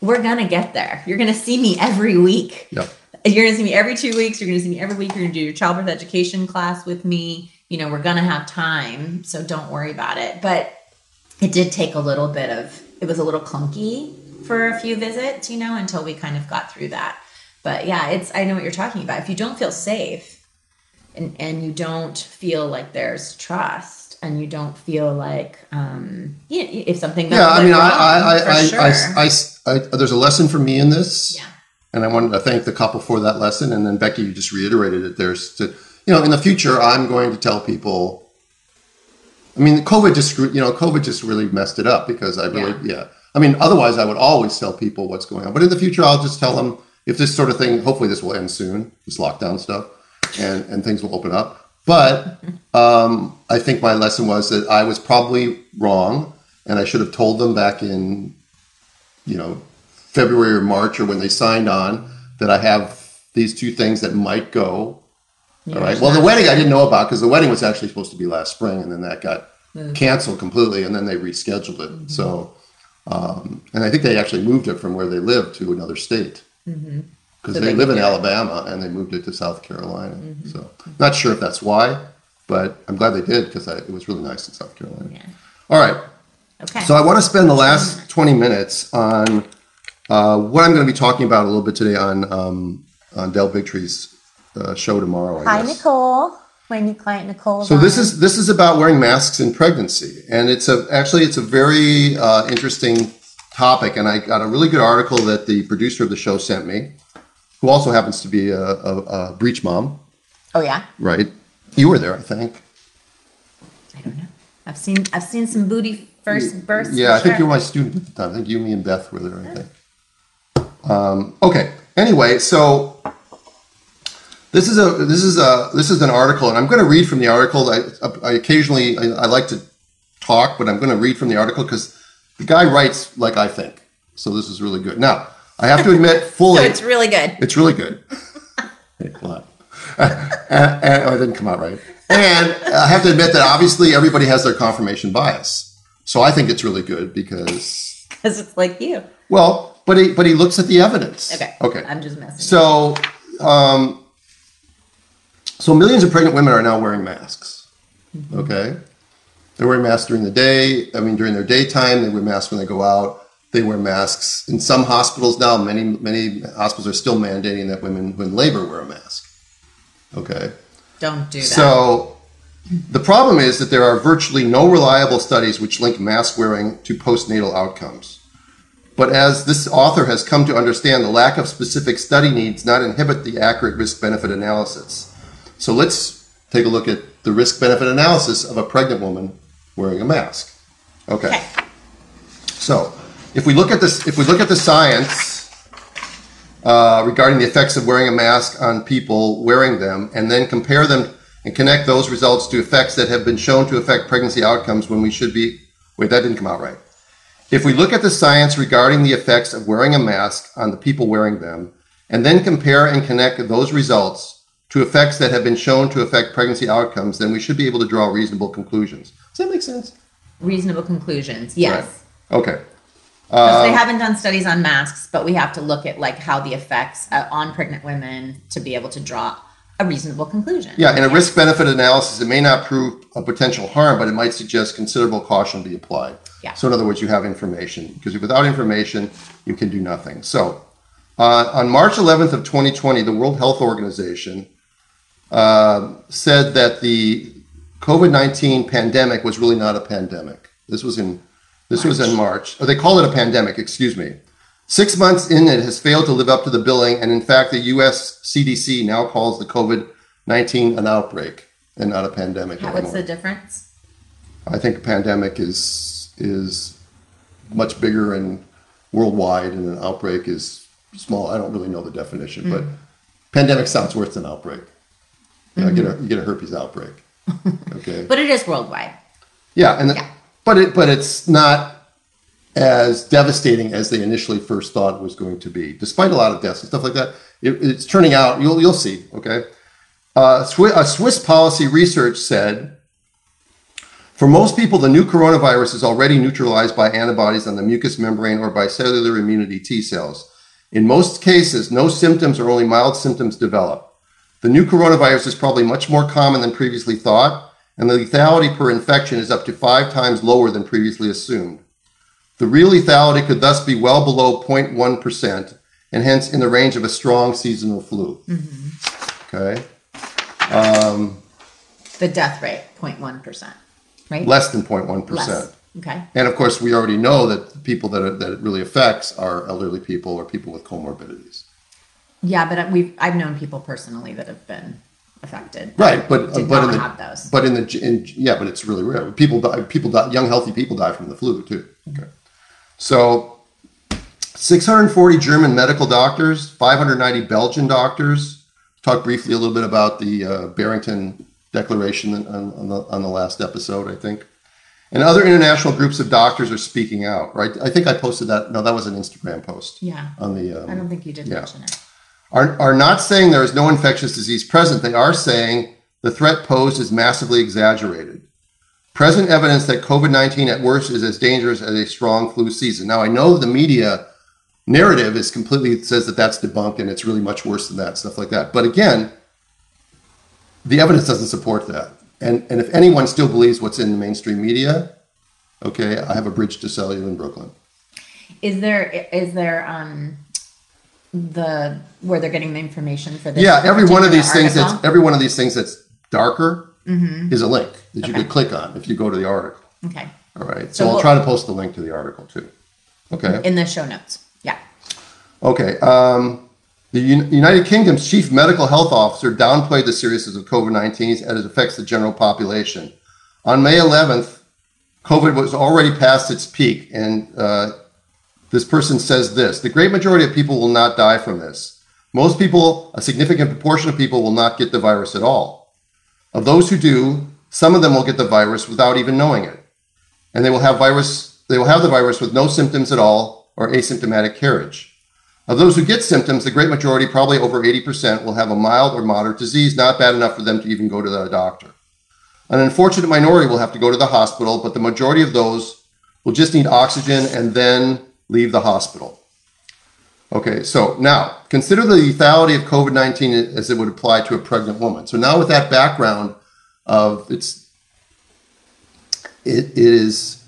we're gonna get there. You're gonna see me every week. Yep. You're gonna see me every two weeks. You're gonna see me every week. You're gonna do your childbirth education class with me. You know, we're gonna have time, so don't worry about it. But it did take a little bit of. It was a little clunky for a few visits, you know, until we kind of got through that. But yeah, it's. I know what you're talking about. If you don't feel safe, and and you don't feel like there's trust, and you don't feel like, um, yeah, if something Yeah, I mean, I, wrong, I, I, I, sure. I, I, I- there's a lesson for me in this. yeah. And I wanted to thank the couple for that lesson. And then Becky, you just reiterated it. There's, to, you know, in the future, I'm going to tell people. I mean, COVID just screwed, you know, COVID just really messed it up because I really, yeah. I mean, otherwise, I would always tell people what's going on. But in the future, I'll just tell them if this sort of thing. Hopefully, this will end soon. This lockdown stuff, and and things will open up. But um, I think my lesson was that I was probably wrong, and I should have told them back in, you know, February or March or when they signed on that I have these two things that might go. Yeah, All right. Well, the wedding I didn't know about because the wedding was actually supposed to be last spring, and then that got canceled completely, and then they rescheduled it. So, Um, and I think they actually moved it from where they lived to another state because Mm-hmm. So they, they live in. Alabama and they moved it to South Carolina. So not sure if that's why, but I'm glad they did because it was really nice in South Carolina. Yeah. All right. Okay. So I want to spend the last 20 minutes on uh, what I'm going to be talking about a little bit today on um, on Del Bigtree's uh, show tomorrow. Hi. Nicole. My new client, Nicole. So this is this is about wearing masks in pregnancy, and it's a actually it's a very uh, interesting topic. And I got a really good article that the producer of the show sent me, who also happens to be a, a, a breech mom, Oh yeah. right? You were there, I think. I don't know. I've seen I've seen some booty first bursts. Yeah, I think sure. you were my student at the time. I think you, me, and Beth were there. I think. Um, okay. Anyway, so this is a this is a this is an article, and I'm going to read from the article. I, I occasionally I, I like to talk, but I'm going to read from the article because the guy writes like I think. So this is really good. Now I have to admit *laughs* fully, So it's really good. it's really good. Hey, what? and, and- oh, it didn't come out right. And I have to admit that obviously everybody has their confirmation bias. So I think it's really good because, Because it's like you. well, but he but he looks at the evidence. Okay. Okay. I'm just messing. So, um, so millions of pregnant women are now wearing masks. Mm-hmm. Okay, they're wearing masks during the day. I mean, during their daytime, they wear masks when they go out. They wear masks in some hospitals now. Many many hospitals are still mandating that women who in labor wear a mask. Okay, Don't do that. so the problem is that there are virtually no reliable studies which link mask wearing to postnatal outcomes. But as this author has come to understand, the lack of specific study needs not inhibit the accurate risk benefit analysis. So let's take a look at the risk benefit analysis of a pregnant woman wearing a mask. Okay. okay. So, if we look at this, if we look at the science uh, regarding the effects of wearing a mask on people wearing them, and then compare them and connect those results to effects that have been shown to affect pregnancy outcomes, when we should be wait, that didn't come out right. If we look at the science regarding the effects of wearing a mask on the people wearing them, and then compare and connect those results to effects that have been shown to affect pregnancy outcomes, then we should be able to draw reasonable conclusions. Does that make sense? Reasonable conclusions. Yes. Right. Okay. Because they haven't done studies on masks, but we have to look at like how the effects uh, on pregnant women to be able to draw a reasonable conclusion. Yeah, in a risk benefit analysis, it may not prove a potential harm, but it might suggest considerable caution be applied. Yeah. So, in other words, you have information because without information, you can do nothing. So, uh, on March 11th of 2020, the World Health Organization uh, said that the COVID 19 pandemic was really not a pandemic. This was in this was in March. Or they call it a pandemic. Excuse me. Six months in, it has failed to live up to the billing, and in fact, the U.S. CDC now calls the COVID 19 an outbreak and not a pandemic What's the difference? I think a pandemic is is much bigger and worldwide, and an outbreak is small. I don't really know the definition, but pandemic sounds worse than outbreak. You, know, get a, you get a herpes outbreak. *laughs* Okay. But it is worldwide. Yeah, and the, Yeah. but it but it's not as devastating as they initially first thought it was going to be. Despite a lot of deaths and stuff like that, it, it's turning out. You'll you'll see. Okay, uh, Swiss, a Swiss policy research said. For most people, the new coronavirus is already neutralized by antibodies on the mucous membrane or by cellular immunity T cells. In most cases, no symptoms or only mild symptoms develop. The new coronavirus is probably much more common than previously thought, and the lethality per infection is up to five times lower than previously assumed. The real lethality could thus be well below 0.1%, and hence in the range of a strong seasonal flu. Mm-hmm. Okay? Um, um, the death rate, 0.1 percent, right? Less than 0.1%. Less. Okay. And of course, we already know that the people that, it- that it really affects are elderly people or people with comorbidities. Yeah, but we've I've known people personally that have been affected. Right, but Did but not in the have those. but in the in, yeah, but it's really rare. People die. People die. Young healthy people die from the flu too. Okay, so 640 German medical doctors, 590 Belgian doctors. Talk briefly a little bit about the uh, Barrington Declaration on, on the on the last episode, I think. And other international groups of doctors are speaking out. Right, I think I posted that. No, that was an Instagram post Yeah. on the. Um, I don't think you did yeah. mention it. Are, are not saying there is no infectious disease present. They are saying the threat posed is massively exaggerated. Present evidence that COVID 19 at worst is as dangerous as a strong flu season. Now, I know the media narrative is completely says that that's debunked and it's really much worse than that, stuff like that. But again, the evidence doesn't support that. And, and if anyone still believes what's in the mainstream media, okay, I have a bridge to sell you in Brooklyn. Is there is there um the where they're getting the information for this? Yeah, every one of these things that's every one of these things that's darker is a link that you could click on if you go to the article. okay All right. So So, I'll we'll- try to post the link to the article too. Okay. in the show notes. Yeah. Okay. Um, the Un- United Kingdom's chief medical health officer downplayed the seriousness of COVID 19 as it affects the general population. On May 11th, COVID was already past its peak, and uh, this person says this The great majority of people will not die from this. Most people, a significant proportion of people, will not get the virus at all. Of those who do, some of them will get the virus without even knowing it. And they will have virus they will have the virus with no symptoms at all or asymptomatic carriage. Of those who get symptoms, the great majority, probably over 80%, will have a mild or moderate disease, not bad enough for them to even go to the doctor. An unfortunate minority will have to go to the hospital, but the majority of those will just need oxygen and then leave the hospital. Okay, so now consider the lethality of COVID 19 as it would apply to a pregnant woman. So now, with that background of it's, it is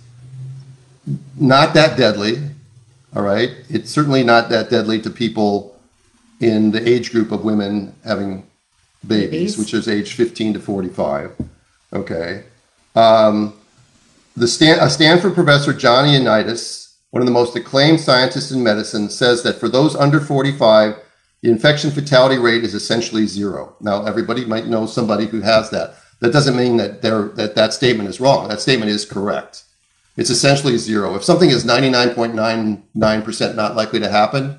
not that deadly, all right? It's certainly not that deadly to people in the age group of women having babies, Babies. which is age 15 to 45, okay? Um, the Stan- a Stanford professor, Johnny Ioannidis, one of the most acclaimed scientists in medicine, says that for those under 45, the infection fatality rate is essentially zero. Now, everybody might know somebody who has that. That doesn't mean that they're, that that statement is wrong. That statement is correct. It's essentially zero. If something is 99.99% not likely to happen,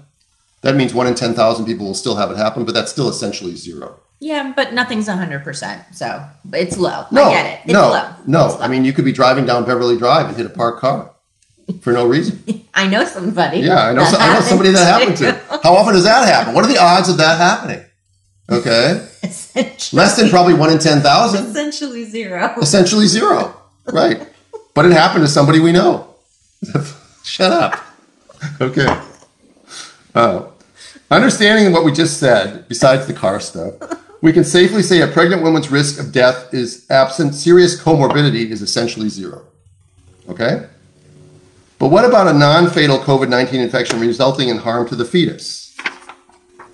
that means one in 10,000 people will still have it happen, but that's still essentially zero. Yeah, but nothing's hundred percent. So it's low. No, I get it. It's no, low. no. It's low. I mean, you could be driving down Beverly Drive and hit a parked car for no reason. *laughs* I know somebody. Yeah, I know. So, I know somebody that happened to. How often does that happen? What are the odds of that happening? Okay, *laughs* Essentially, less than probably one in ten thousand. essentially zero. Essentially zero. Right, but it happened to somebody we know. *laughs* Shut up. Okay. Uh, understanding what we just said, besides the car stuff, we can safely say a pregnant woman's risk of death is absent serious comorbidity is essentially zero. Okay? But what about a non fatal COVID 19 infection resulting in harm to the fetus?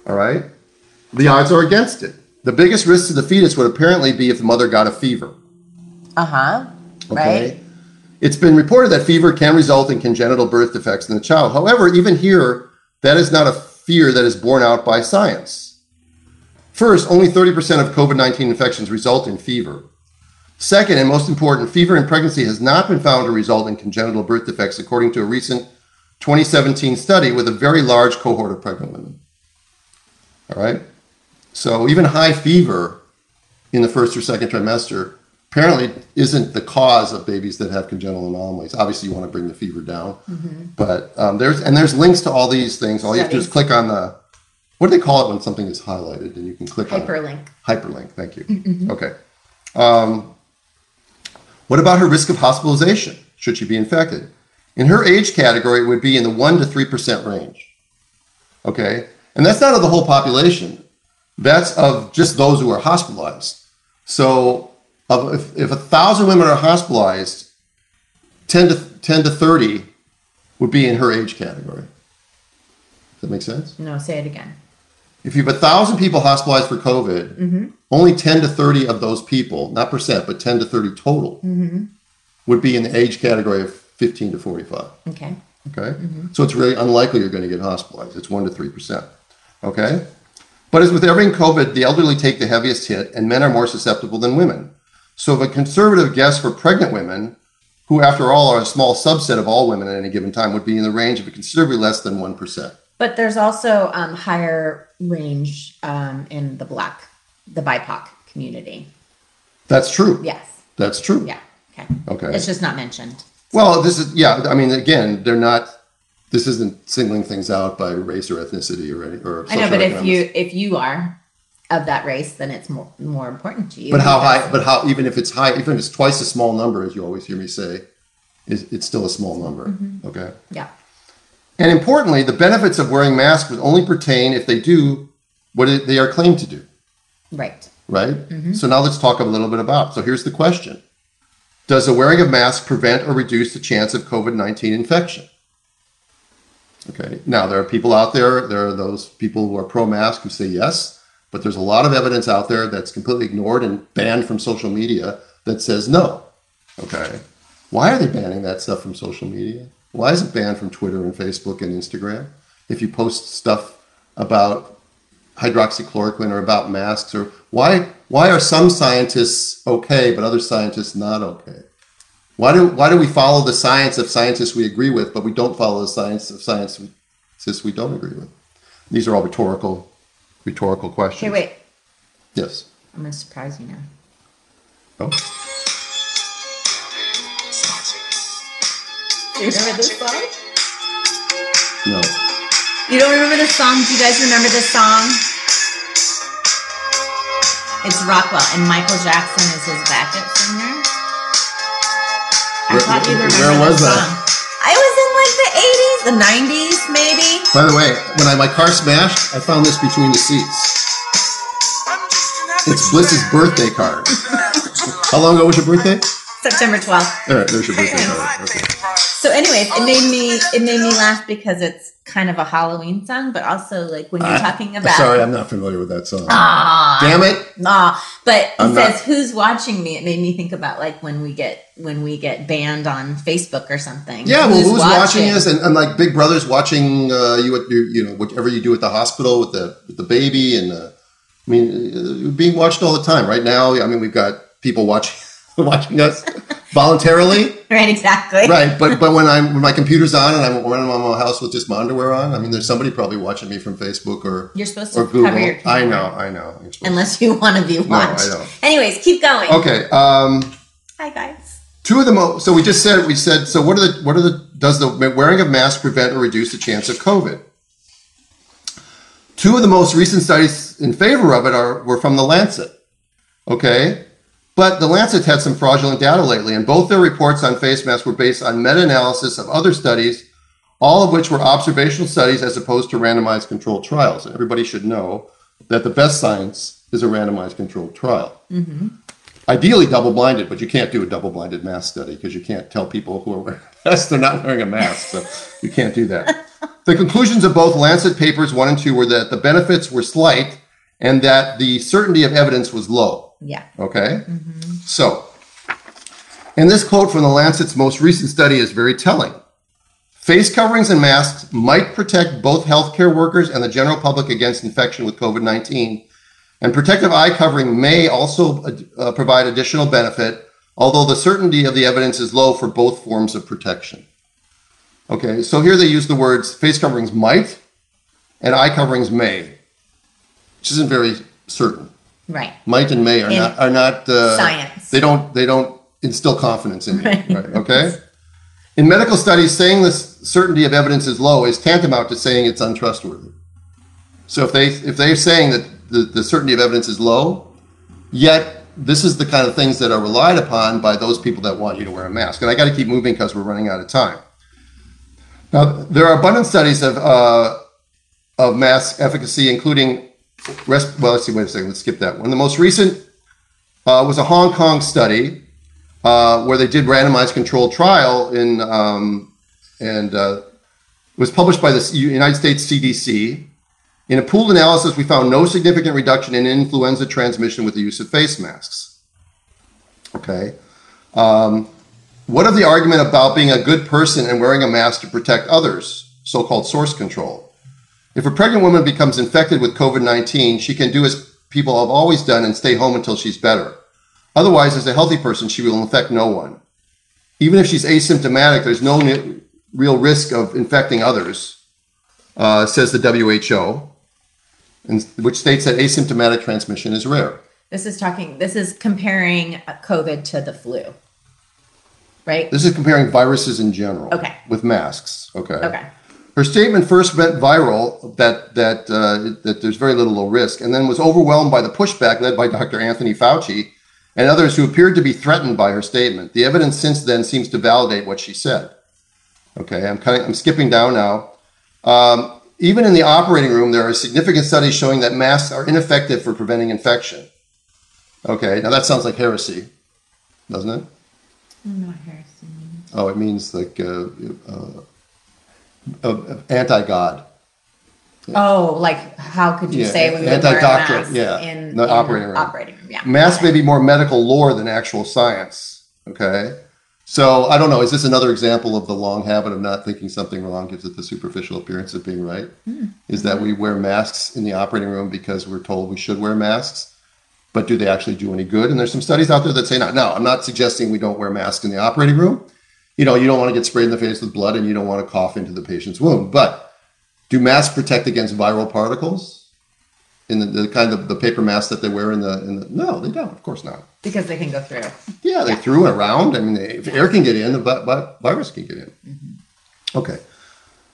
All right? The odds are against it. The biggest risk to the fetus would apparently be if the mother got a fever. Uh huh. Okay? Right. It's been reported that fever can result in congenital birth defects in the child. However, even here, that is not a fear that is borne out by science. First, only 30% of COVID 19 infections result in fever. Second, and most important, fever in pregnancy has not been found to result in congenital birth defects, according to a recent 2017 study with a very large cohort of pregnant women. All right? So, even high fever in the first or second trimester apparently isn't the cause of babies that have congenital anomalies. Obviously, you want to bring the fever down, but um, there's and there's links to all these things. All you have to do is click on the what do they call it when something is highlighted, and you can click on. Hyperlink. Hyperlink. Thank you. Okay. Um, what about her risk of hospitalization should she be infected? In her age category, it would be in the one to three percent range. Okay, and that's not of the whole population. That's of just those who are hospitalized. So, of, if, if a thousand women are hospitalized, ten to ten to thirty would be in her age category. Does that make sense? No, say it again. If you have a thousand people hospitalized for COVID, mm-hmm. only 10 to 30 of those people, not percent, but 10 to 30 total, mm-hmm. would be in the age category of 15 to 45. Okay. Okay? Mm-hmm. So it's really unlikely you're going to get hospitalized. It's 1 to 3%. Okay? But as with everything COVID, the elderly take the heaviest hit, and men are more susceptible than women. So if a conservative guess for pregnant women, who after all are a small subset of all women at any given time, would be in the range of a considerably less than 1%. But there's also um, higher range um, in the black, the BIPOC community. That's true. Yes. That's true. Yeah. Okay. Okay. It's just not mentioned. Well, this is yeah. I mean, again, they're not. This isn't singling things out by race or ethnicity or any or. I know, but if you if you are of that race, then it's more more important to you. But how high? But how? Even if it's high, even if it's twice a small number, as you always hear me say, is it's still a small number. Mm-hmm. Okay. Yeah. And importantly, the benefits of wearing masks would only pertain if they do what it, they are claimed to do. Right. Right. Mm-hmm. So now let's talk a little bit about. So here's the question: Does the wearing of masks prevent or reduce the chance of COVID nineteen infection? Okay. Now there are people out there. There are those people who are pro-mask who say yes, but there's a lot of evidence out there that's completely ignored and banned from social media that says no. Okay. Why are they banning that stuff from social media? Why is it banned from Twitter and Facebook and Instagram? If you post stuff about hydroxychloroquine or about masks, or why why are some scientists okay but other scientists not okay? Why do why do we follow the science of scientists we agree with, but we don't follow the science of scientists we don't agree with? These are all rhetorical rhetorical questions. Okay, wait. Yes. I'm gonna surprise you now. Oh. You remember this song? No. You don't remember this song? Do you guys remember this song? It's Rockwell, and Michael Jackson is his backup singer. I Where- thought you where was that? I was in like the 80s, the 90s, maybe. By the way, when I, my car smashed, I found this between the seats. It's Bliss's birthday card. *laughs* How long ago was your birthday? September 12th. All right, there's your birthday card. Okay. So, anyways, it made me it made me laugh because it's kind of a Halloween song, but also like when you're I- talking about Sorry, I'm not familiar with that song. ah, Damn it! Nah, but he I'm says, not- "Who's watching me?" It made me think about like when we get when we get banned on Facebook or something. Yeah, well, who's watching us? And, and like Big Brother's watching uh, you at your, you know, whatever you do at the hospital with the with the baby, and uh, I mean, uh, being watched all the time. Right now, I mean, we've got people watching *laughs* watching us voluntarily. *laughs* Right, exactly. right but but when i'm when my computer's on and i'm when i'm on my house with just my underwear on i mean there's somebody probably watching me from facebook or You're supposed to or google cover your camera. i know i know Unless you want to be watched. No, I know. Anyways, keep going. okay um Hi guys. two of the most so we just said we said so what are the what are the does the wearing of masks prevent or reduce the chance of covid two of the most recent studies in favor of it are were from the lancet okay but the Lancet had some fraudulent data lately, and both their reports on face masks were based on meta analysis of other studies, all of which were observational studies as opposed to randomized controlled trials. And everybody should know that the best science is a randomized controlled trial. Mm-hmm. Ideally, double blinded, but you can't do a double blinded mask study because you can't tell people who are *laughs* wearing masks they're not wearing a mask. So you can't do that. *laughs* the conclusions of both Lancet papers one and two were that the benefits were slight and that the certainty of evidence was low. Yeah. Okay? So, and this quote from the Lancet's most recent study is very telling. Face coverings and masks might protect both healthcare workers and the general public against infection with COVID 19, and protective eye covering may also uh, provide additional benefit, although the certainty of the evidence is low for both forms of protection. Okay, so here they use the words face coverings might and eye coverings may, which isn't very certain Right. might and may are In not are not uh, science. They don't they don't instill confidence in you. Right. Right. Okay. In medical studies, saying the certainty of evidence is low is tantamount to saying it's untrustworthy. So if they if they're saying that the, the certainty of evidence is low, yet this is the kind of things that are relied upon by those people that want you to wear a mask. And I got to keep moving because we're running out of time. Now there are abundant studies of uh, of mask efficacy, including rest. Well, let's see. Wait a second. Let's skip that one. The most recent uh, was a Hong Kong study uh, where they did randomized controlled trial in um, and uh, it was published by the United States CDC. In a pooled analysis, we found no significant reduction in influenza transmission with the use of face masks. Okay. Um, what of the argument about being a good person and wearing a mask to protect others, so called source control? If a pregnant woman becomes infected with COVID 19, she can do as people have always done and stay home until she's better. Otherwise, as a healthy person, she will infect no one. Even if she's asymptomatic, there's no real risk of infecting others, uh, says the WHO, and, which states that asymptomatic transmission is rare. This is talking. This is comparing COVID to the flu. Right. This is comparing viruses in general Okay. with masks. Okay. Okay. Her statement first went viral that that uh, that there's very little low risk, and then was overwhelmed by the pushback led by Dr. Anthony Fauci and others who appeared to be threatened by her statement. The evidence since then seems to validate what she said. Okay, I'm kind of, I'm skipping down now. Um, even in the operating room, there are significant studies showing that masks are ineffective for preventing infection. Okay, now that sounds like heresy, doesn't it? Not heresy. Oh, it means like uh, uh, uh, anti-God. Oh, like how could you Yeah, say when you're wearing a anti-doctrine, yeah, in the in operating room. Operating room, yeah. Masks may be more medical lore than actual science. Okay. So I don't know. Is this another example of the long habit of not thinking something wrong gives it the superficial appearance of being right? Hmm. Is that we wear masks in the operating room because we're told we should wear masks, but do they actually do any good? And there's some studies out there that say not. No, I'm not suggesting we don't wear masks in the operating room. You know, you don't want to get sprayed in the face with blood and you don't want to cough into the patient's wound. But do masks protect against viral particles? In the, the kind of the paper masks that they wear in the, in the no, they don't. Of course not. because they can go through. Yeah, they threw it around. I mean, they, if air can get in, the vi- vi- virus can get in. Mm-hmm. Okay.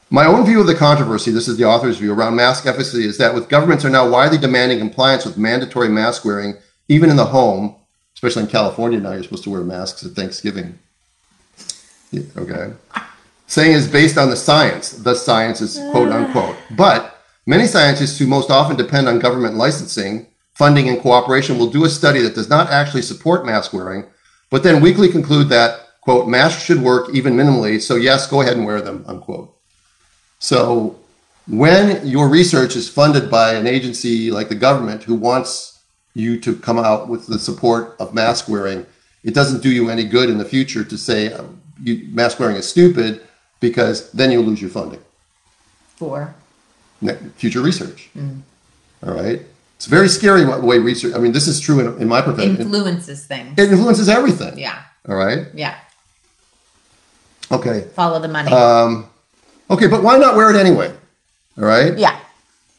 My own view of the controversy, this is the author's view, around mask efficacy is that with governments are now widely demanding compliance with mandatory mask wearing, even in the home, especially in California now, you're supposed to wear masks at Thanksgiving. Yeah, okay. Saying is based on the science. The science is quote unquote. But many scientists who most often depend on government licensing, funding, and cooperation will do a study that does not actually support mask wearing, but then weakly conclude that, quote, masks should work even minimally, so yes, go ahead and wear them, unquote. So when your research is funded by an agency like the government who wants you to come out with the support of mask wearing, it doesn't do you any good in the future to say you, mask wearing is stupid because then you'll lose your funding, For ne- future research. All right. It's very scary what way research. I mean, this is true in, in my profession. It, influences things. it influences everything. Yeah, All right. yeah. Okay. Follow the money. Um, okay, but why not wear it anyway? All right. yeah,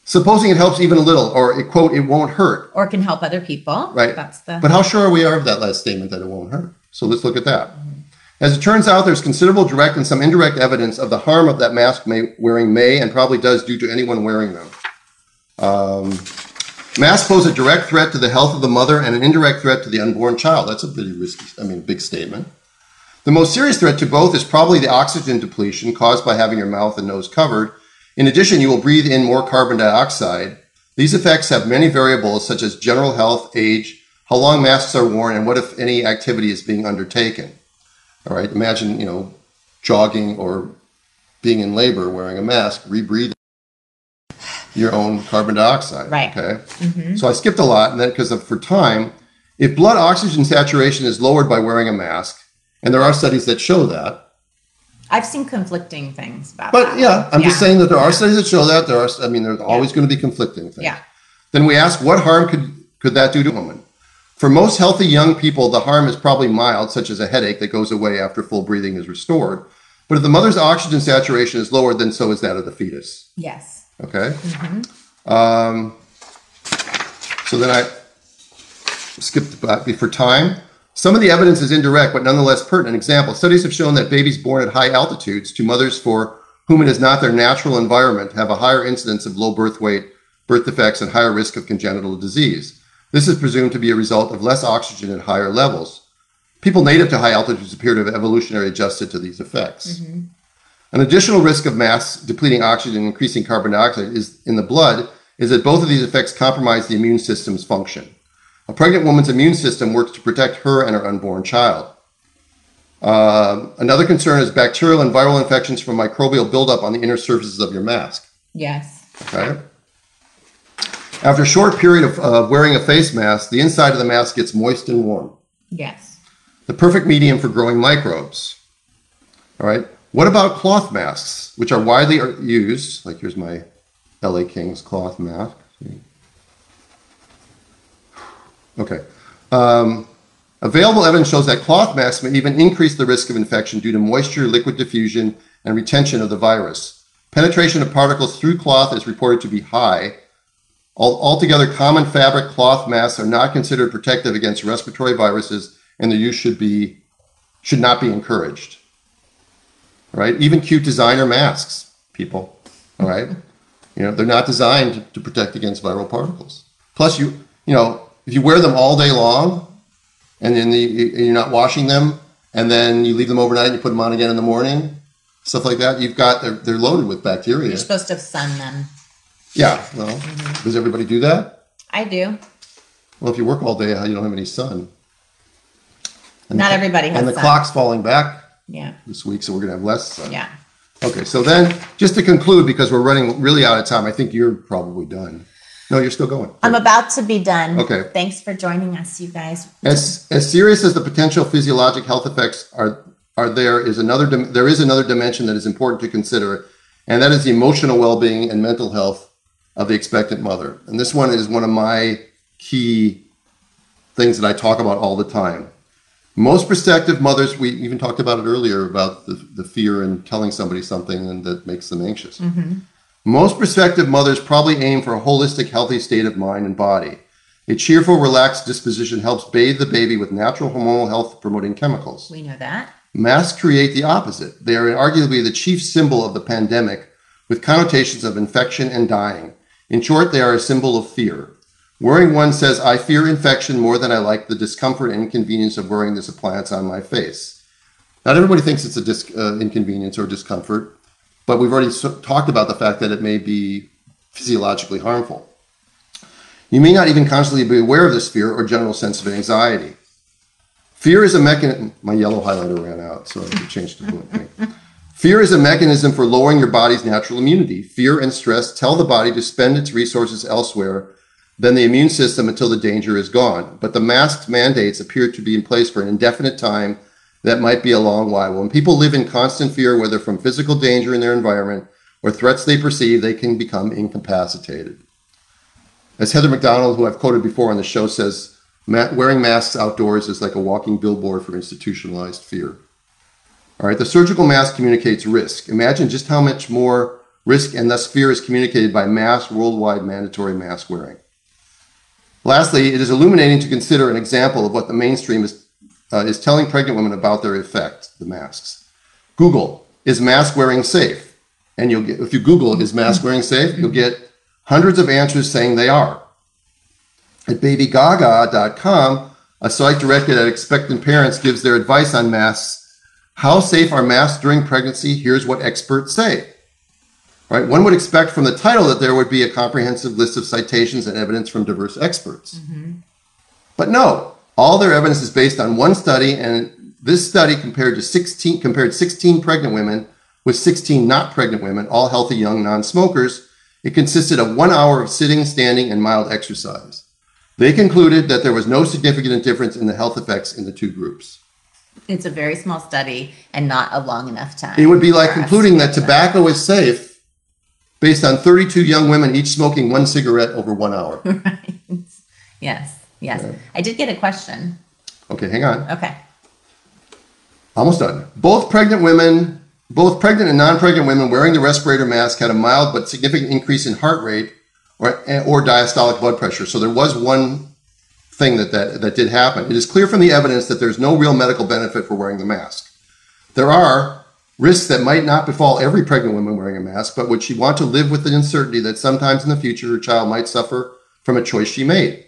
Supposing it helps even a little, or it, quote, it won't hurt. or can help other people. Right. That's the. But how sure are we are of that last statement that it won't hurt? So let's look at that. As it turns out, there's considerable direct and some indirect evidence of the harm of that mask may, wearing may and probably does do to anyone wearing them. Um, masks pose a direct threat to the health of the mother and an indirect threat to the unborn child. That's a pretty risky, I mean, big statement. The most serious threat to both is probably the oxygen depletion caused by having your mouth and nose covered. In addition, you will breathe in more carbon dioxide. These effects have many variables such as general health, age, how long masks are worn, and what, if any, activity is being undertaken. All right, imagine, you know, jogging or being in labor wearing a mask, rebreathing your own carbon dioxide. Right. Okay. Mm-hmm. So I skipped a lot, and then because of for time, if blood oxygen saturation is lowered by wearing a mask, and there are studies that show that, I've seen conflicting things about but that. yeah, I'm just saying that there are studies that show that there are. I mean, there's always going to be conflicting things. Yeah. Then we ask, what harm could could that do to a woman? For most healthy young people, the harm is probably mild, such as a headache that goes away after full breathing is restored. But if the mother's oxygen saturation is lowered, then so is that of the fetus. Yes. Okay. Um, so then I skipped back for time. Some of the evidence is indirect, but nonetheless pertinent. Example: Studies have shown that babies born at high altitudes to mothers for whom it is not their natural environment have a higher incidence of low birth weight, birth defects, and higher risk of congenital disease. This is presumed to be a result of less oxygen at higher levels. People native to high altitudes appear to have evolutionarily adjusted to these effects. An additional risk of mass depleting oxygen and increasing carbon dioxide is in the blood is that both of these effects compromise the immune system's function. A pregnant woman's immune system works to protect her and her unborn child. Um, another concern is bacterial and viral infections from microbial buildup on the inner surfaces of your mask. Yes. Okay. After a short period of uh, wearing a face mask, the inside of the mask gets moist and warm Yes. the perfect medium for growing microbes. All right. What about cloth masks, which are widely used? Like here's my LA Kings cloth mask. Okay. Um, available evidence shows that cloth masks may even increase the risk of infection due to moisture, liquid diffusion, and retention of the virus. Penetration of particles through cloth is reported to be high. Al- Altogether, common fabric cloth masks are not considered protective against respiratory viruses, and their use should be should not be encouraged. Right? Even cute designer masks. people. All right, you know they're not designed to protect against viral particles. Plus, you you know if you wear them all day long, and then the, you're not washing them, and then you leave them overnight and you put them on again in the morning, stuff like that. You've got they're, they're loaded with bacteria. You're supposed to sun them. Yeah. Well, does everybody do that? I do. Well, if you work all day, you don't have any sun. And Not the- everybody has And the sun. clock's falling back Yeah. this week, so we're gonna have less sun. Yeah. Okay, so then, just to conclude, because we're running really out of time, I think you're probably done. No, you're still going. I'm about to be done. Okay. Thanks for joining us, you guys. As as serious as the potential physiologic health effects are are there is another there is another dimension that is important to consider, and that is emotional well-being and mental health of the expectant mother. And this one is one of my key things that I talk about all the time. Most prospective mothers, we even talked about it earlier about the, the fear in telling somebody something and that makes them anxious. Mm-hmm. Most prospective mothers probably aim for a holistic, healthy state of mind and body. A cheerful, relaxed disposition helps bathe the baby with natural hormonal health promoting chemicals. We know that. Masks create the opposite. They are arguably the chief symbol of the pandemic, with connotations of infection and dying. In short, they are a symbol of fear. Wearing one says, I fear infection more than I like the discomfort and inconvenience of wearing this appliance on my face. Not everybody thinks it's a dis- uh, inconvenience or discomfort, but we've already so- talked about the fact that it may be physiologically harmful. You may not even consciously be aware of this fear or general sense of anxiety. Fear is a mechanism. My yellow highlighter ran out, so I changed to blue. *laughs* Fear is a mechanism for lowering your body's natural immunity. Fear and stress tell the body to spend its resources elsewhere than the immune system until the danger is gone. But the masked mandates appear to be in place for an indefinite time that might be a long while. When people live in constant fear, whether from physical danger in their environment or threats they perceive, they can become incapacitated. As Heather McDonald, who I've quoted before on the show, says, wearing masks outdoors is like a walking billboard for institutionalized fear. All right, the surgical mask communicates risk. Imagine just how much more risk and thus fear is communicated by mass worldwide mandatory mask wearing. Lastly, it is illuminating to consider an example of what the mainstream is, uh, is telling pregnant women about their effect, the masks. Google, is mask wearing safe? And you'll get, if you Google, is mask wearing safe? You'll get hundreds of answers saying they are. At babygaga.com, a site directed at expectant parents gives their advice on masks. How safe are masks during pregnancy? Here's what experts say. Right? One would expect from the title that there would be a comprehensive list of citations and evidence from diverse experts. Mm-hmm. But no, all their evidence is based on one study, and this study compared to 16 compared 16 pregnant women with 16 not pregnant women, all healthy young non-smokers. It consisted of one hour of sitting, standing, and mild exercise. They concluded that there was no significant difference in the health effects in the two groups. It's a very small study and not a long enough time. It would be like concluding that tobacco is safe based on 32 young women each smoking one cigarette over one hour. *laughs* Right. Yes. Yes. I did get a question. Okay, hang on. Okay. Almost done. Both pregnant women, both pregnant and non-pregnant women wearing the respirator mask had a mild but significant increase in heart rate or, eh, or diastolic blood pressure. So there was one thing that, that, that did happen. It is clear from the evidence that there's no real medical benefit for wearing the mask. There are risks that might not befall every pregnant woman wearing a mask, but would she want to live with the uncertainty that sometimes in the future her child might suffer from a choice she made?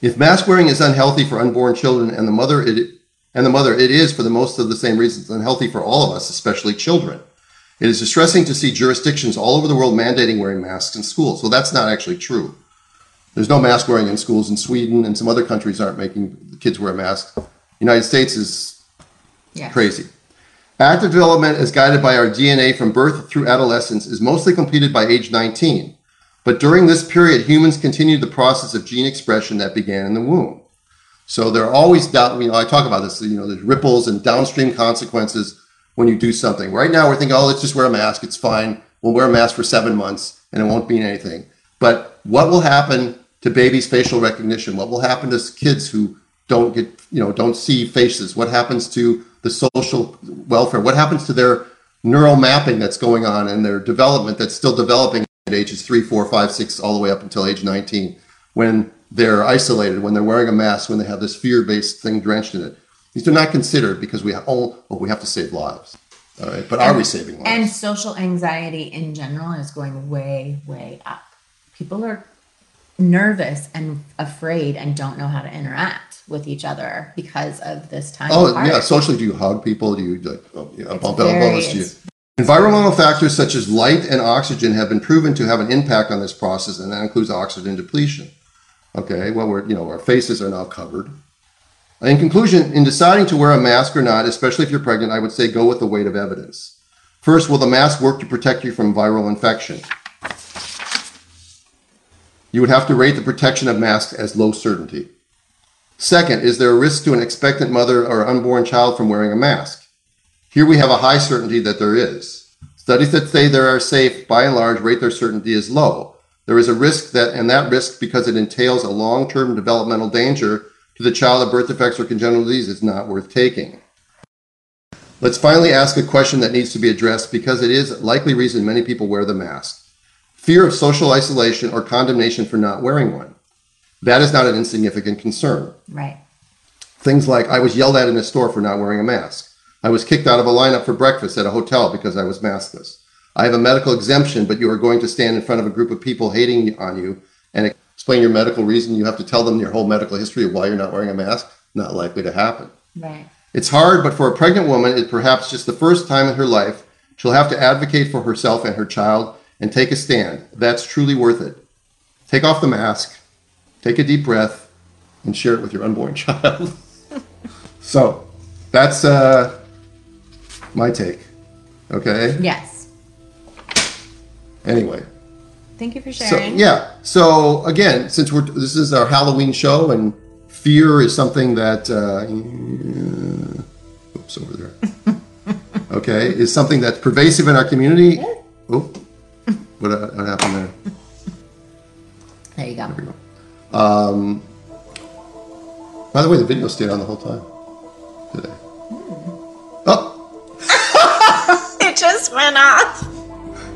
If mask wearing is unhealthy for unborn children and the mother it and the mother it is for the most of the same reasons unhealthy for all of us, especially children. It is distressing to see jurisdictions all over the world mandating wearing masks in schools. So that's not actually true. There's no mask wearing in schools in Sweden and some other countries aren't making the kids wear masks. United States is Yeah. crazy. Active development as guided by our DNA from birth through adolescence is mostly completed by age 19. But during this period, humans continued the process of gene expression that began in the womb. So there are always down, you know, I talk about this, you know, there's ripples and downstream consequences when you do something. Right now we're thinking, oh, let's just wear a mask, it's fine. We'll wear a mask for seven months and it won't mean anything. But what will happen to babies' facial recognition? What will happen to kids who don't get, you know, don't see faces? What happens to the social welfare? What happens to their neural mapping that's going on and their development that's still developing at ages three, four, five, six, all the way up until age 19, when they're isolated, when they're wearing a mask, when they have this fear-based thing drenched in it. These are not considered because we have, oh, well, we have to save lives. All right, but are we saving lives? And social anxiety in general is going way, way up. People are nervous and afraid and don't know how to interact with each other because of this time. oh apart. yeah, socially, do you hug people? Do you like oh, you know, bump elbows? Do you? Environmental factors such as light and oxygen have been proven to have an impact on this process, and that includes oxygen depletion. Okay, well, we're you know our faces are now covered. In conclusion, in deciding to wear a mask or not, especially if you're pregnant, I would say go with the weight of evidence. First, will the mask work to protect you from viral infection? You would have to rate the protection of masks as low certainty. Second, is there a risk to an expectant mother or unborn child from wearing a mask? Here we have a high certainty that there is. Studies that say there are safe, by and large, rate their certainty as low. There is a risk that, and that risk, because it entails a long-term developmental danger to the child of birth defects or congenital disease, is not worth taking. Let's finally ask a question that needs to be addressed because it is likely reason many people wear the mask. Fear of social isolation or condemnation for not wearing one. That is not an insignificant concern. Right. Things like I was yelled at in a store for not wearing a mask. I was kicked out of a lineup for breakfast at a hotel because I was maskless. I have a medical exemption, but you are going to stand in front of a group of people hating on you and explain your medical reason. You have to tell them your whole medical history of why you're not wearing a mask. Not likely to happen. Right. It's hard, but for a pregnant woman, it's perhaps just the first time in her life she'll have to advocate for herself and her child and take a stand. That's truly worth it. Take off the mask, take a deep breath, and share it with your unborn *laughs* child. so, that's uh, my take. Okay. Yes. Anyway, Thank you for so sharing. yeah. So again, since we're this is our Halloween show, and fear is something that uh, oops over there. *laughs* okay, is something that's pervasive in our community. Oh, what, what happened there? *laughs* There you go. There we go. Um, by the way, the video stayed on the whole time today. Oh, *laughs* It just went off.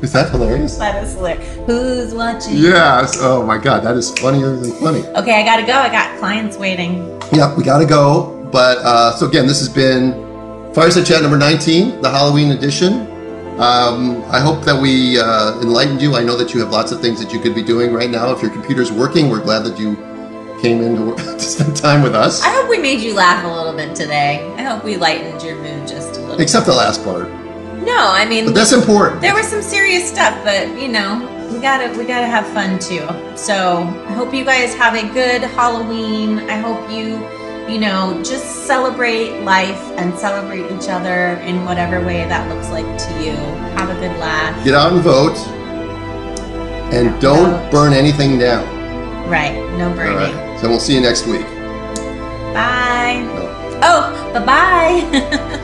is that hilarious? That is hilarious. Who's watching? Yes. Oh my God, that is funnier than funny. Okay, I gotta go. I got clients waiting. Yep, we gotta go. But uh, so again, this has been Fireside Chat number 19, the Halloween edition. Um, I hope that we uh, enlightened you. I know that you have lots of things that you could be doing right now. If your computer's working, we're glad that you came in to, work, *laughs* to spend time with us. I hope we made you laugh a little bit today. I hope we lightened your mood just a little. Except the last part. No, I mean But that's important. there was some serious stuff, but you know we gotta we gotta have fun too. So I hope you guys have a good Halloween. I hope you you know just celebrate life and celebrate each other in whatever way that looks like to you. Have a good laugh. Get out and vote. And don't Vote. burn anything down. Right, no All burning. right. So we'll see you next week. Bye. No. Oh, bye bye. *laughs*